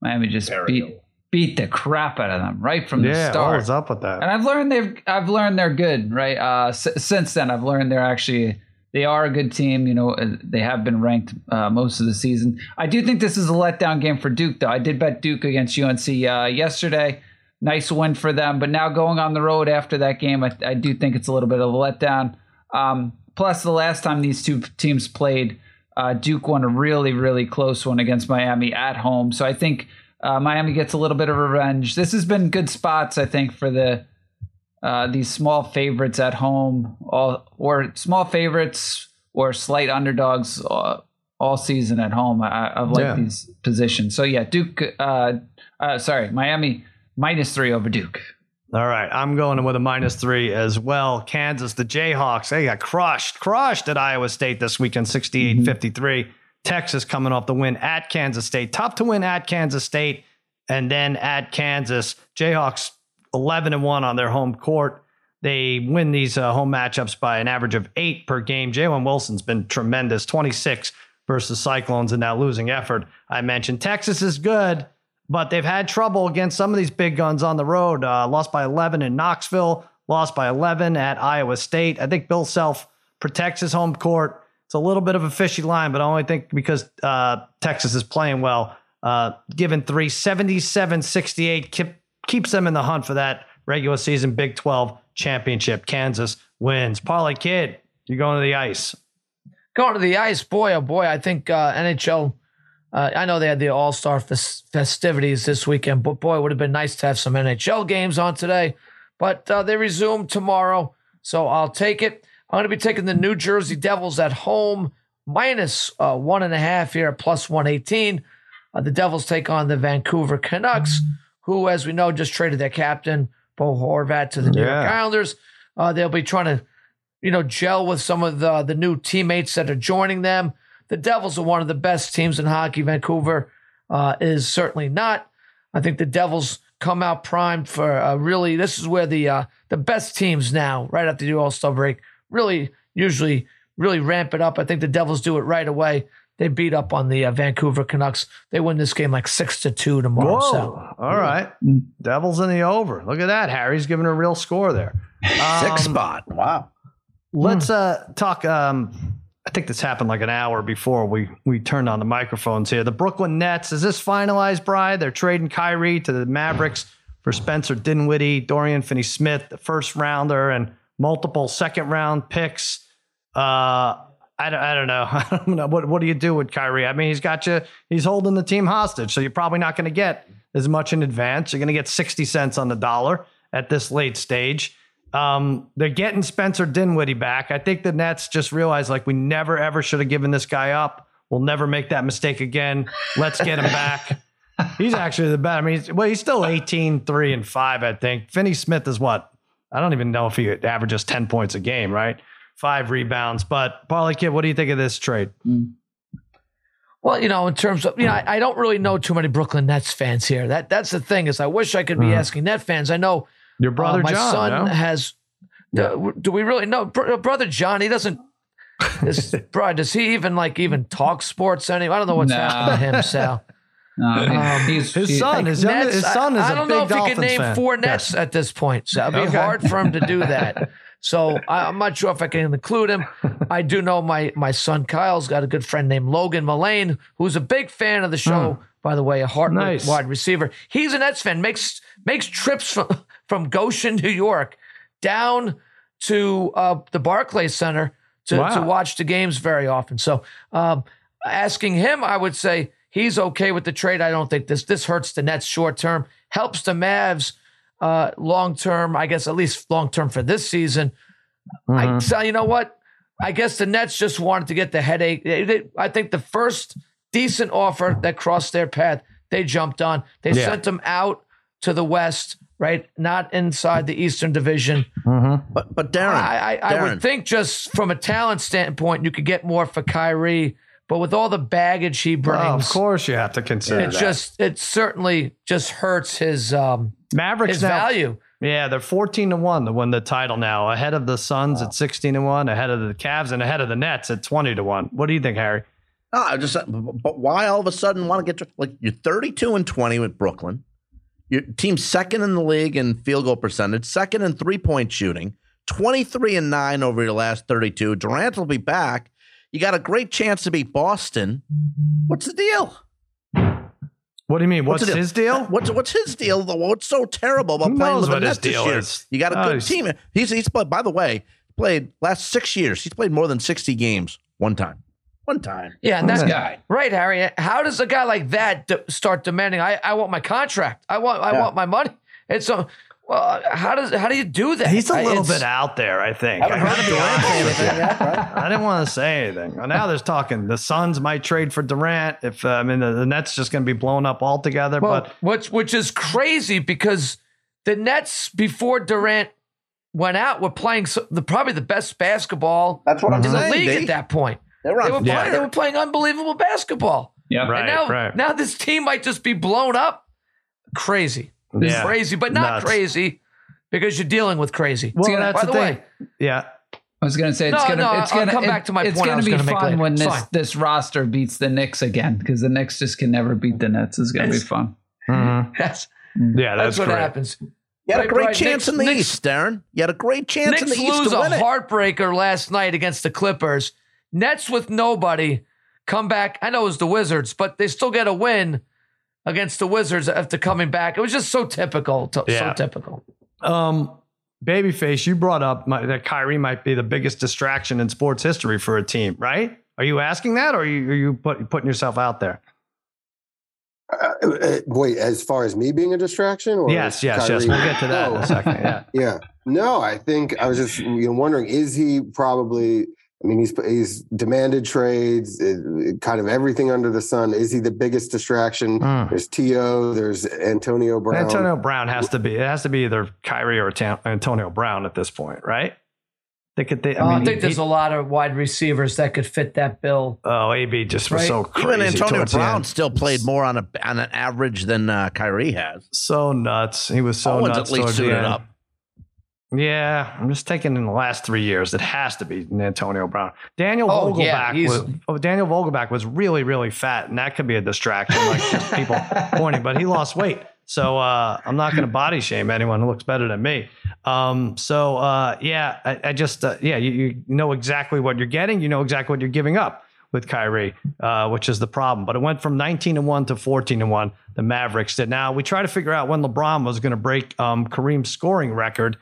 [SPEAKER 4] Miami just beat beat the crap out of them right from the start.
[SPEAKER 1] what was up with that?
[SPEAKER 4] And I've learned they've I've learned they're good, right? Uh, s- since then, I've learned they're actually they are a good team. You know, uh, they have been ranked uh, most of the season. I do think this is a letdown game for Duke, though. I did bet Duke against UNC uh, yesterday. Nice win for them, but now going on the road after that game, I, I do think it's a little bit of a letdown. Um, plus, the last time these two teams played, uh, Duke won a really, really close one against Miami at home. So I think uh, Miami gets a little bit of revenge. This has been good spots, I think, for the uh, these small favorites at home, all or small favorites or slight underdogs uh, all season at home. I, I've liked
[SPEAKER 1] Yeah.
[SPEAKER 4] these positions. So yeah, Duke. Uh, uh, sorry, Miami minus three over Duke.
[SPEAKER 1] All right, I'm going with a minus three as well. Kansas, the Jayhawks, they got crushed, crushed at Iowa State this weekend, 68 53. Texas coming off the win at Kansas State. Tough to win at Kansas State and then at Kansas. Jayhawks 11 and 1 on their home court. They win these uh, home matchups by an average of eight per game. Jalen Wilson's been tremendous 26 versus Cyclones in that losing effort. I mentioned Texas is good but they've had trouble against some of these big guns on the road. Uh, lost by 11 in Knoxville, lost by 11 at Iowa State. I think Bill Self protects his home court. It's a little bit of a fishy line, but I only think because uh, Texas is playing well. Uh, given three, 77 68 keep, keeps them in the hunt for that regular season Big 12 championship. Kansas wins. Parlay Kid, you're going to the ice.
[SPEAKER 2] Going to the ice, boy, oh boy, I think uh, NHL. Uh, I know they had the All Star fes- festivities this weekend, but boy, it would have been nice to have some NHL games on today. But uh, they resume tomorrow, so I'll take it. I'm going to be taking the New Jersey Devils at home, minus uh, one and a half here, plus 118. Uh, the Devils take on the Vancouver Canucks, who, as we know, just traded their captain, Bo Horvat, to the New York Islanders. Uh, they'll be trying to you know, gel with some of the the new teammates that are joining them. The Devils are one of the best teams in hockey. Vancouver, uh, is certainly not. I think the Devils come out primed for uh, really. This is where the uh, the best teams now, right after the All Star break, really usually really ramp it up. I think the Devils do it right away. They beat up on the uh, Vancouver Canucks. They win this game like six to two tomorrow.
[SPEAKER 1] Whoa.
[SPEAKER 2] So
[SPEAKER 1] All right. Devils in the over. Look at that. Harry's giving a real score there.
[SPEAKER 3] Six
[SPEAKER 1] Um,
[SPEAKER 3] spot. Wow.
[SPEAKER 1] Let's uh, talk. Um, I think this happened like an hour before we we turned on the microphones here. The Brooklyn Nets is this finalized, Bry? They're trading Kyrie to the Mavericks for Spencer Dinwiddie, Dorian Finney-Smith, the first rounder, and multiple second round picks. Uh, I don't, I don't know. I don't know. What what do you do with Kyrie? I mean, he's got you. He's holding the team hostage, so you're probably not going to get as much in advance. You're going to get sixty cents on the dollar at this late stage. Um, they're getting Spencer Dinwiddie back. I think the Nets just realized like we never ever should have given this guy up. We'll never make that mistake again. Let's get him back. he's actually the best. I mean, he's, well, he's still 18, 3, and 5, I think. Finney Smith is what? I don't even know if he averages 10 points a game, right? Five rebounds. But Parlay Kid, what do you think of this trade?
[SPEAKER 2] Well, you know, in terms of you know, I, I don't really know too many Brooklyn Nets fans here. That that's the thing is, I wish I could be
[SPEAKER 1] Uh-huh.
[SPEAKER 2] asking Net fans. I know
[SPEAKER 1] Your brother
[SPEAKER 2] uh, my
[SPEAKER 1] John.
[SPEAKER 2] son
[SPEAKER 1] no?
[SPEAKER 2] has. Do, do we really know, Br- brother John? He doesn't. Is, bro, does he even like even talk sports anymore? I don't know what's
[SPEAKER 4] No.
[SPEAKER 2] happened to him, Sal.
[SPEAKER 4] No, he-
[SPEAKER 2] Um,
[SPEAKER 1] His
[SPEAKER 4] he-
[SPEAKER 1] son, his, young,
[SPEAKER 2] Nets,
[SPEAKER 1] his son is
[SPEAKER 2] I, I
[SPEAKER 1] a
[SPEAKER 2] don't know if he can name
[SPEAKER 1] fan.
[SPEAKER 2] four
[SPEAKER 1] Yes.
[SPEAKER 2] Nets at this point. So it'd be
[SPEAKER 1] Okay.
[SPEAKER 2] hard for him to do that. So I, I'm not sure if I can include him. I do know my my son Kyle's got a good friend named Logan Mullane, who's a big fan of the show. By the way, a hard
[SPEAKER 1] Hmm. Nice.
[SPEAKER 2] wide receiver. He's a Nets fan. makes makes trips from from Goshen, New York, down to uh, the Barclays Center to,
[SPEAKER 1] Wow.
[SPEAKER 2] to watch the games very often. So um, asking him, I would say he's okay with the trade. I don't think this this hurts the Nets short term, helps the Mavs uh, long term. I guess at least long term for this season. I
[SPEAKER 1] Mhm.
[SPEAKER 2] so you know what? I guess the Nets just wanted to get the headache. They- they- I think the first decent offer that crossed their path, they jumped on. They
[SPEAKER 1] Yeah.
[SPEAKER 2] sent them out to the West, right? Not inside the Eastern Division.
[SPEAKER 1] Mhm.
[SPEAKER 3] But but Darren,
[SPEAKER 2] I, I, I would think just from a talent standpoint, you could get more for Kyrie, but with all the baggage he brings,
[SPEAKER 1] Well, of course, you have to consider
[SPEAKER 2] it
[SPEAKER 1] that.
[SPEAKER 2] just it certainly just hurts his um
[SPEAKER 1] Mavericks
[SPEAKER 2] his
[SPEAKER 1] now.
[SPEAKER 2] value.
[SPEAKER 1] Yeah, they're 14 to 1 to win the title now, ahead of the Suns at 16 to 1, ahead of the Cavs, and ahead of the Nets at 20 to 1. What do you think, Harry?
[SPEAKER 3] No, I just but why all of a sudden want to get to like you're 32 and 20 with Brooklyn. Your team's second in the league in field goal percentage, second in three point shooting, 23 and 9 over your last 32. Durant will be back. You got a great chance to beat Boston. What's the deal?
[SPEAKER 1] What do you mean? What's,
[SPEAKER 3] the
[SPEAKER 1] his deal?
[SPEAKER 3] What's what's his deal? though? What's so terrible about
[SPEAKER 1] Who
[SPEAKER 3] playing with the Nets this year?
[SPEAKER 1] is?
[SPEAKER 3] You got a
[SPEAKER 1] Oh,
[SPEAKER 3] good
[SPEAKER 1] he's-
[SPEAKER 3] team. He's he's played. By the way, played last six years. He's played more than 60 games one time. One time.
[SPEAKER 2] Yeah, and
[SPEAKER 4] this
[SPEAKER 2] that's
[SPEAKER 4] guy.
[SPEAKER 2] right, Harry. How does a guy like that d- start demanding? I, I want my contract. I want I
[SPEAKER 3] Yeah.
[SPEAKER 2] want my money. And so, well. How does how do you do that?
[SPEAKER 1] He's a little
[SPEAKER 2] it's-
[SPEAKER 1] bit out there, I think.
[SPEAKER 3] Haven't
[SPEAKER 1] I,
[SPEAKER 3] heard
[SPEAKER 1] gotta
[SPEAKER 3] Durant
[SPEAKER 1] honest
[SPEAKER 3] say anything right?
[SPEAKER 1] I didn't want to say anything. Well, now there's talking the Suns might trade for Durant if uh, I mean the, the Nets just going to be blown up altogether.
[SPEAKER 2] Well,
[SPEAKER 1] but
[SPEAKER 2] which which is crazy because the Nets before Durant went out were playing so, the probably the best basketball
[SPEAKER 3] That's what I'm
[SPEAKER 2] in the
[SPEAKER 3] saying.
[SPEAKER 2] league
[SPEAKER 3] D.
[SPEAKER 2] at that point.
[SPEAKER 3] They were on
[SPEAKER 2] They were
[SPEAKER 1] Yeah.
[SPEAKER 2] playing. They were playing unbelievable basketball.
[SPEAKER 4] Yep.
[SPEAKER 1] Right.
[SPEAKER 2] and now
[SPEAKER 1] right.
[SPEAKER 2] now this team might just be blown up. Crazy,
[SPEAKER 1] Yeah.
[SPEAKER 2] crazy, but not
[SPEAKER 1] Nuts.
[SPEAKER 2] crazy because you're dealing with crazy.
[SPEAKER 1] well,
[SPEAKER 4] gonna-
[SPEAKER 1] that's
[SPEAKER 2] by
[SPEAKER 1] the
[SPEAKER 2] the
[SPEAKER 1] thing.
[SPEAKER 2] way,
[SPEAKER 1] Yeah.
[SPEAKER 4] I was gonna say it's
[SPEAKER 2] No,
[SPEAKER 4] gonna
[SPEAKER 2] no,
[SPEAKER 4] it's
[SPEAKER 2] I'll
[SPEAKER 4] gonna
[SPEAKER 2] come
[SPEAKER 4] it-
[SPEAKER 2] back to my
[SPEAKER 4] it's
[SPEAKER 2] point I
[SPEAKER 4] gonna
[SPEAKER 2] was
[SPEAKER 4] be
[SPEAKER 2] gonna
[SPEAKER 4] fun when this
[SPEAKER 2] fine.
[SPEAKER 4] this roster beats the Knicks again because the Knicks just can never beat the Nets. It's gonna be
[SPEAKER 2] It's-
[SPEAKER 4] fun.
[SPEAKER 1] Mhm.
[SPEAKER 2] that's
[SPEAKER 1] Yeah,
[SPEAKER 2] that's,
[SPEAKER 1] that's,
[SPEAKER 2] what happens.
[SPEAKER 3] You had a great
[SPEAKER 2] right.
[SPEAKER 3] chance
[SPEAKER 2] Knicks-
[SPEAKER 3] in the
[SPEAKER 2] Knicks-
[SPEAKER 3] East, Darren. You had a great chance in
[SPEAKER 2] Knicks
[SPEAKER 3] the East
[SPEAKER 2] lose
[SPEAKER 3] to
[SPEAKER 2] a
[SPEAKER 3] it.
[SPEAKER 2] heartbreaker last night against the Clippers. Nets with nobody come back. I know it was the Wizards, but they still get a win against the Wizards after coming back. It was just so typical. to-
[SPEAKER 1] Yeah.
[SPEAKER 2] So typical.
[SPEAKER 1] Um, Babyface, you brought up my, that Kyrie might be the biggest distraction in sports history for a team, right? Are you asking that, or are you, are you put, putting yourself out there?
[SPEAKER 5] Uh, uh, wait, as far as me being a distraction, or
[SPEAKER 1] yes, yes, yes.
[SPEAKER 5] Kyrie-
[SPEAKER 1] We'll get to that in
[SPEAKER 5] Oh.
[SPEAKER 1] a second. Yeah.
[SPEAKER 5] Yeah. No, I think I was just you know wondering is he probably I mean he's he's demanded trades, uh, kind of everything under the sun. Is he the biggest distraction?
[SPEAKER 1] Mm.
[SPEAKER 5] There's To, there's Antonio Brown.
[SPEAKER 1] Antonio Brown has to be. It has to be either Kyrie or Ta- Antonio Brown at this point, right? They could. They,
[SPEAKER 2] Uh, I,
[SPEAKER 1] I
[SPEAKER 2] think
[SPEAKER 1] he-
[SPEAKER 2] there's a lot of wide receivers that could fit that bill.
[SPEAKER 1] oh, AB just was
[SPEAKER 2] Right.
[SPEAKER 1] so crazy.
[SPEAKER 3] Even Antonio Brown still played more on a on an average than uh, Kyrie has.
[SPEAKER 1] so nuts. He was so
[SPEAKER 3] Owens
[SPEAKER 1] nuts
[SPEAKER 3] at least suited up.
[SPEAKER 1] Yeah, I'm just taking in the last three years. It has to be Antonio Brown. Daniel
[SPEAKER 2] Oh,
[SPEAKER 1] Vogelbach
[SPEAKER 2] yeah,
[SPEAKER 1] was oh, Daniel Vogelbach was really really fat, and that could be a distraction, like just people pointing. But he lost weight, so uh, I'm not going to body shame anyone who looks better than me. Um, so uh, yeah, I, I just uh, yeah, you, you know exactly what you're getting. You know exactly what you're giving up with Kyrie, uh, which is the problem. But it went from 19 to one to 14 to one. The Mavericks did. Now we try to figure out when LeBron was going to break um, Kareem's scoring record.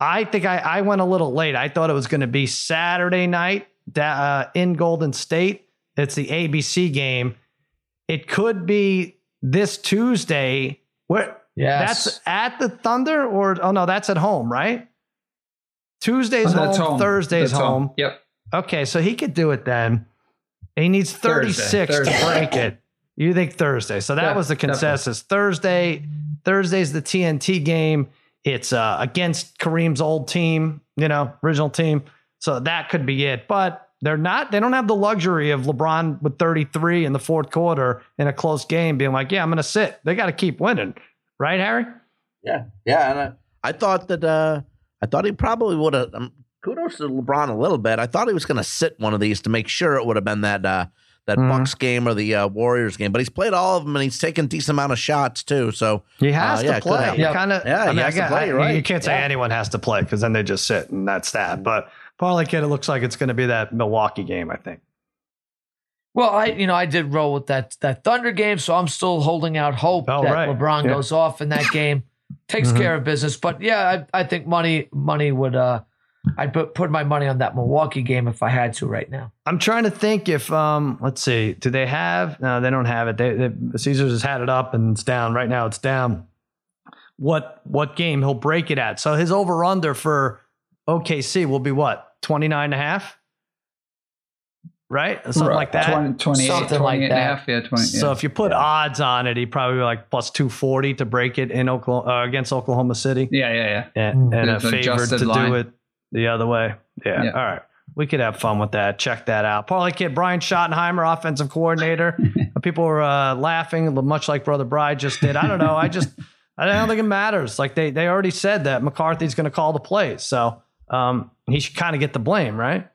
[SPEAKER 1] I think I, I went a little late. I thought it was going to be Saturday night uh, in Golden State. It's the ABC game. It could be this Tuesday. Where
[SPEAKER 2] Yes.
[SPEAKER 1] that's at the Thunder, or oh no, that's at home, right? Tuesday's
[SPEAKER 4] That's
[SPEAKER 1] home, Thursday's
[SPEAKER 4] That's
[SPEAKER 1] home.
[SPEAKER 4] Yep.
[SPEAKER 1] Okay, so he could do it then. He needs 36
[SPEAKER 4] Thursday.
[SPEAKER 1] to break it. You think Thursday. So that
[SPEAKER 4] Yeah,
[SPEAKER 1] was the
[SPEAKER 4] definitely.
[SPEAKER 1] consensus. Thursday, Thursday's the TNT game. It's uh, against Kareem's old team, you know, original team. So that could be it. But they're not, they don't have the luxury of LeBron with 33 in the fourth quarter in a close game being like, yeah, I'm going to sit. They got to keep winning. Right, Harry?
[SPEAKER 3] Yeah, yeah. And I, I thought that uh, I thought he probably would have. Um, kudos to LeBron a little bit. I thought he was going to sit one of these to make sure it would have been that uh, that
[SPEAKER 1] Mhm.
[SPEAKER 3] Bucks game or the uh, Warriors game. But he's played all of them and he's taken decent amount of shots too. So
[SPEAKER 1] He has
[SPEAKER 3] Uh,
[SPEAKER 1] to
[SPEAKER 3] could
[SPEAKER 1] play.
[SPEAKER 3] have.
[SPEAKER 1] You
[SPEAKER 2] Yeah.
[SPEAKER 1] kind of,
[SPEAKER 3] Yeah,
[SPEAKER 1] I
[SPEAKER 3] he
[SPEAKER 1] mean,
[SPEAKER 3] has
[SPEAKER 1] I
[SPEAKER 3] to
[SPEAKER 1] got-
[SPEAKER 3] play,
[SPEAKER 1] I- you can't say
[SPEAKER 3] Yeah.
[SPEAKER 1] anyone has to play because then they just sit and that's that. But Parlay Kid, it looks like it's going to be that Milwaukee game. I think.
[SPEAKER 2] Well, I you know I did roll with that that Thunder game, so I'm still holding out hope
[SPEAKER 1] Oh,
[SPEAKER 2] that
[SPEAKER 1] right.
[SPEAKER 2] LeBron
[SPEAKER 1] Yeah.
[SPEAKER 2] goes off in that game, takes
[SPEAKER 1] Mhm.
[SPEAKER 2] care of business. But yeah, I, I think money money would uh I'd put put my money on that Milwaukee game if I had to right now.
[SPEAKER 1] I'm trying to think if um let's see, do they have? No, they don't have it. They, they Caesars has had it up and it's down right now. It's down. What what game he'll break it at? So his over under for OKC will be what 29 and a half, right? Something like that.
[SPEAKER 4] 20, 28,
[SPEAKER 2] Something like
[SPEAKER 4] 28 and a
[SPEAKER 2] that.
[SPEAKER 4] half, Yeah, 20.
[SPEAKER 1] So
[SPEAKER 4] yeah.
[SPEAKER 1] if you put odds on it, he'd probably be like plus 240 to break it in Oklahoma uh, against Oklahoma City.
[SPEAKER 4] yeah, yeah, yeah.
[SPEAKER 1] and, and a
[SPEAKER 4] There's an
[SPEAKER 1] favored to do it the other way. Yeah.
[SPEAKER 4] Yeah.
[SPEAKER 1] All right. We could have fun with that. Check that out. Parlay Kid Brian Schottenheimer, offensive coordinator. People were uh, laughing, much like Brother Bride just did. I don't know. I just, I don't think it matters. Like they, they already said that McCarthy's going to call the plays, so um, he should kind of get the blame, right?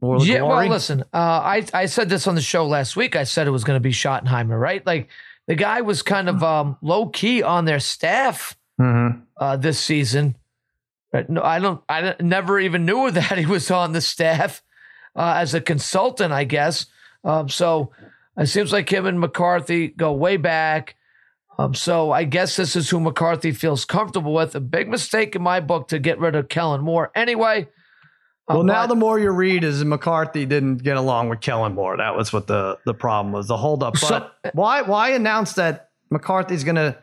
[SPEAKER 1] Or
[SPEAKER 2] yeah, well, listen, uh, I I said this on the show last week. I said it was going to be Schottenheimer, right? Like the guy was kind of um, low key on their staff
[SPEAKER 1] Mhm.
[SPEAKER 2] uh, this season. But no, I don't. I never even knew that he was on the staff uh, as a consultant. I guess. Um, so it seems like him and McCarthy go way back. Um, so I guess this is who McCarthy feels comfortable with. A big mistake in my book to get rid of Kellen Moore. Anyway. uh,
[SPEAKER 1] Well, now
[SPEAKER 2] but-
[SPEAKER 1] the more you read is McCarthy didn't get along with Kellen Moore. That was what the the problem was. The holdup. But
[SPEAKER 2] So-
[SPEAKER 1] why why announce that McCarthy's gonna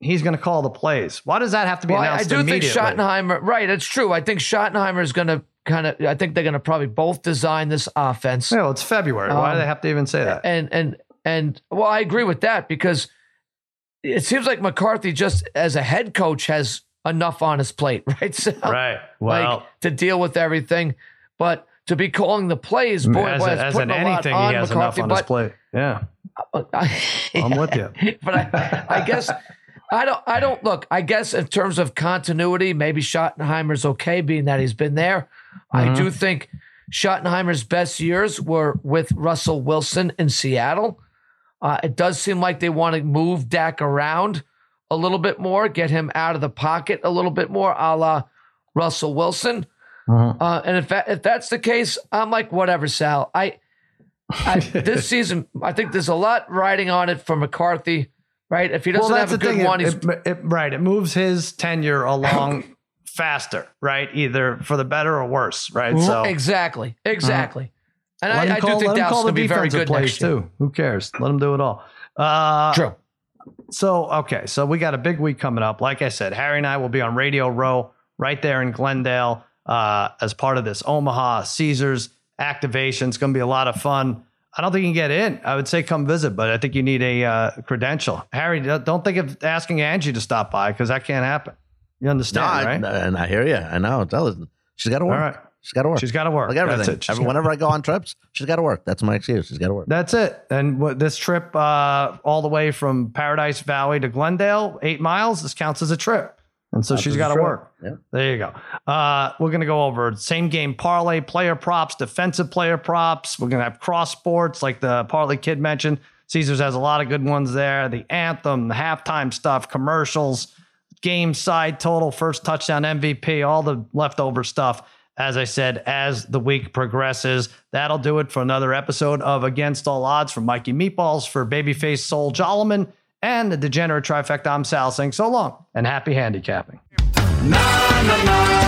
[SPEAKER 1] he's gonna call the plays? Why does that have to be
[SPEAKER 2] Well, I- I
[SPEAKER 1] announced
[SPEAKER 2] do think? Schottenheimer, right? It's true. I think Schottenheimer is going to kind of. I think they're going to probably both design this offense,
[SPEAKER 1] no, it's February. why do
[SPEAKER 2] Um,
[SPEAKER 1] they have to even say that?
[SPEAKER 2] and and and well, I agree with that because it seems like McCarthy just as a head coach has enough on his plate, right? So,
[SPEAKER 1] right. Well,
[SPEAKER 2] like to deal with everything, but to be calling the plays, boy,
[SPEAKER 1] as,
[SPEAKER 2] boy,
[SPEAKER 1] as
[SPEAKER 2] putting
[SPEAKER 1] in
[SPEAKER 2] a lot
[SPEAKER 1] anything,
[SPEAKER 2] on
[SPEAKER 1] he has
[SPEAKER 2] McCarthy.
[SPEAKER 1] enough on his
[SPEAKER 2] but
[SPEAKER 1] plate. Yeah, I'm with you.
[SPEAKER 2] but I, I guess I don't. I don't look. I guess in terms of continuity, maybe Schottenheimer's okay, being that he's been there. I
[SPEAKER 1] Mhm.
[SPEAKER 2] do think Schottenheimer's best years were with Russell Wilson in Seattle. Uh, it does seem like they want to move Dak around a little bit more, get him out of the pocket a little bit more, a la Russell Wilson.
[SPEAKER 1] Mhm.
[SPEAKER 2] Uh, and if that, if that's the case, I'm like, whatever, Sal. I, I this season, I think there's a lot riding on it for McCarthy, right? If he doesn't
[SPEAKER 1] well,
[SPEAKER 2] have a good
[SPEAKER 1] thing.
[SPEAKER 2] one,
[SPEAKER 1] It, it- it- right. It moves his tenure along faster, right? Either for the better or worse, right? So
[SPEAKER 2] exactly, exactly. And
[SPEAKER 1] let
[SPEAKER 2] I, I
[SPEAKER 1] call,
[SPEAKER 2] do think Dallas
[SPEAKER 1] call
[SPEAKER 2] going
[SPEAKER 1] the
[SPEAKER 2] to be very good
[SPEAKER 1] plays
[SPEAKER 2] next year.
[SPEAKER 1] too. Who cares? Let him do it all. Uh,
[SPEAKER 2] True.
[SPEAKER 1] So, okay. So we got a big week coming up. Like I said, Harry and I will be on Radio Row right there in Glendale uh, as part of this Omaha Caesars activation. It's going to be a lot of fun. I don't think you can get in. I would say come visit, but I think you need a uh, credential. Harry, don't think of asking Angie to stop by because that can't happen. You
[SPEAKER 3] No,
[SPEAKER 1] understand,
[SPEAKER 3] I,
[SPEAKER 1] right?
[SPEAKER 3] and I hear you. I know. Tell us. She's got to work.
[SPEAKER 1] All right.
[SPEAKER 3] She's got to work.
[SPEAKER 1] She's got to work.
[SPEAKER 3] like everything. Every- whenever I go on trips, she's got to work. That's my excuse. She's got to work.
[SPEAKER 1] That's it. And what, this trip, uh, all the way from Paradise Valley to Glendale, eight miles, this counts as a trip. And so she's got to work.
[SPEAKER 3] Yeah.
[SPEAKER 1] There you go. Uh, we're going to go over same game parlay, player props, defensive player props. We're going to have cross sports like the parlay kid mentioned. Caesars has a lot of good ones there. The anthem, the halftime stuff, commercials, game side total, first touchdown MVP, all the leftover stuff. As I said, as the week progresses, that'll do it for another episode of Against All Odds from Mikey Meatballs for Babyface Soul Jolliman and the degenerate trifecta. I'm Sal saying so long and happy handicapping.
[SPEAKER 8] Na, na, na,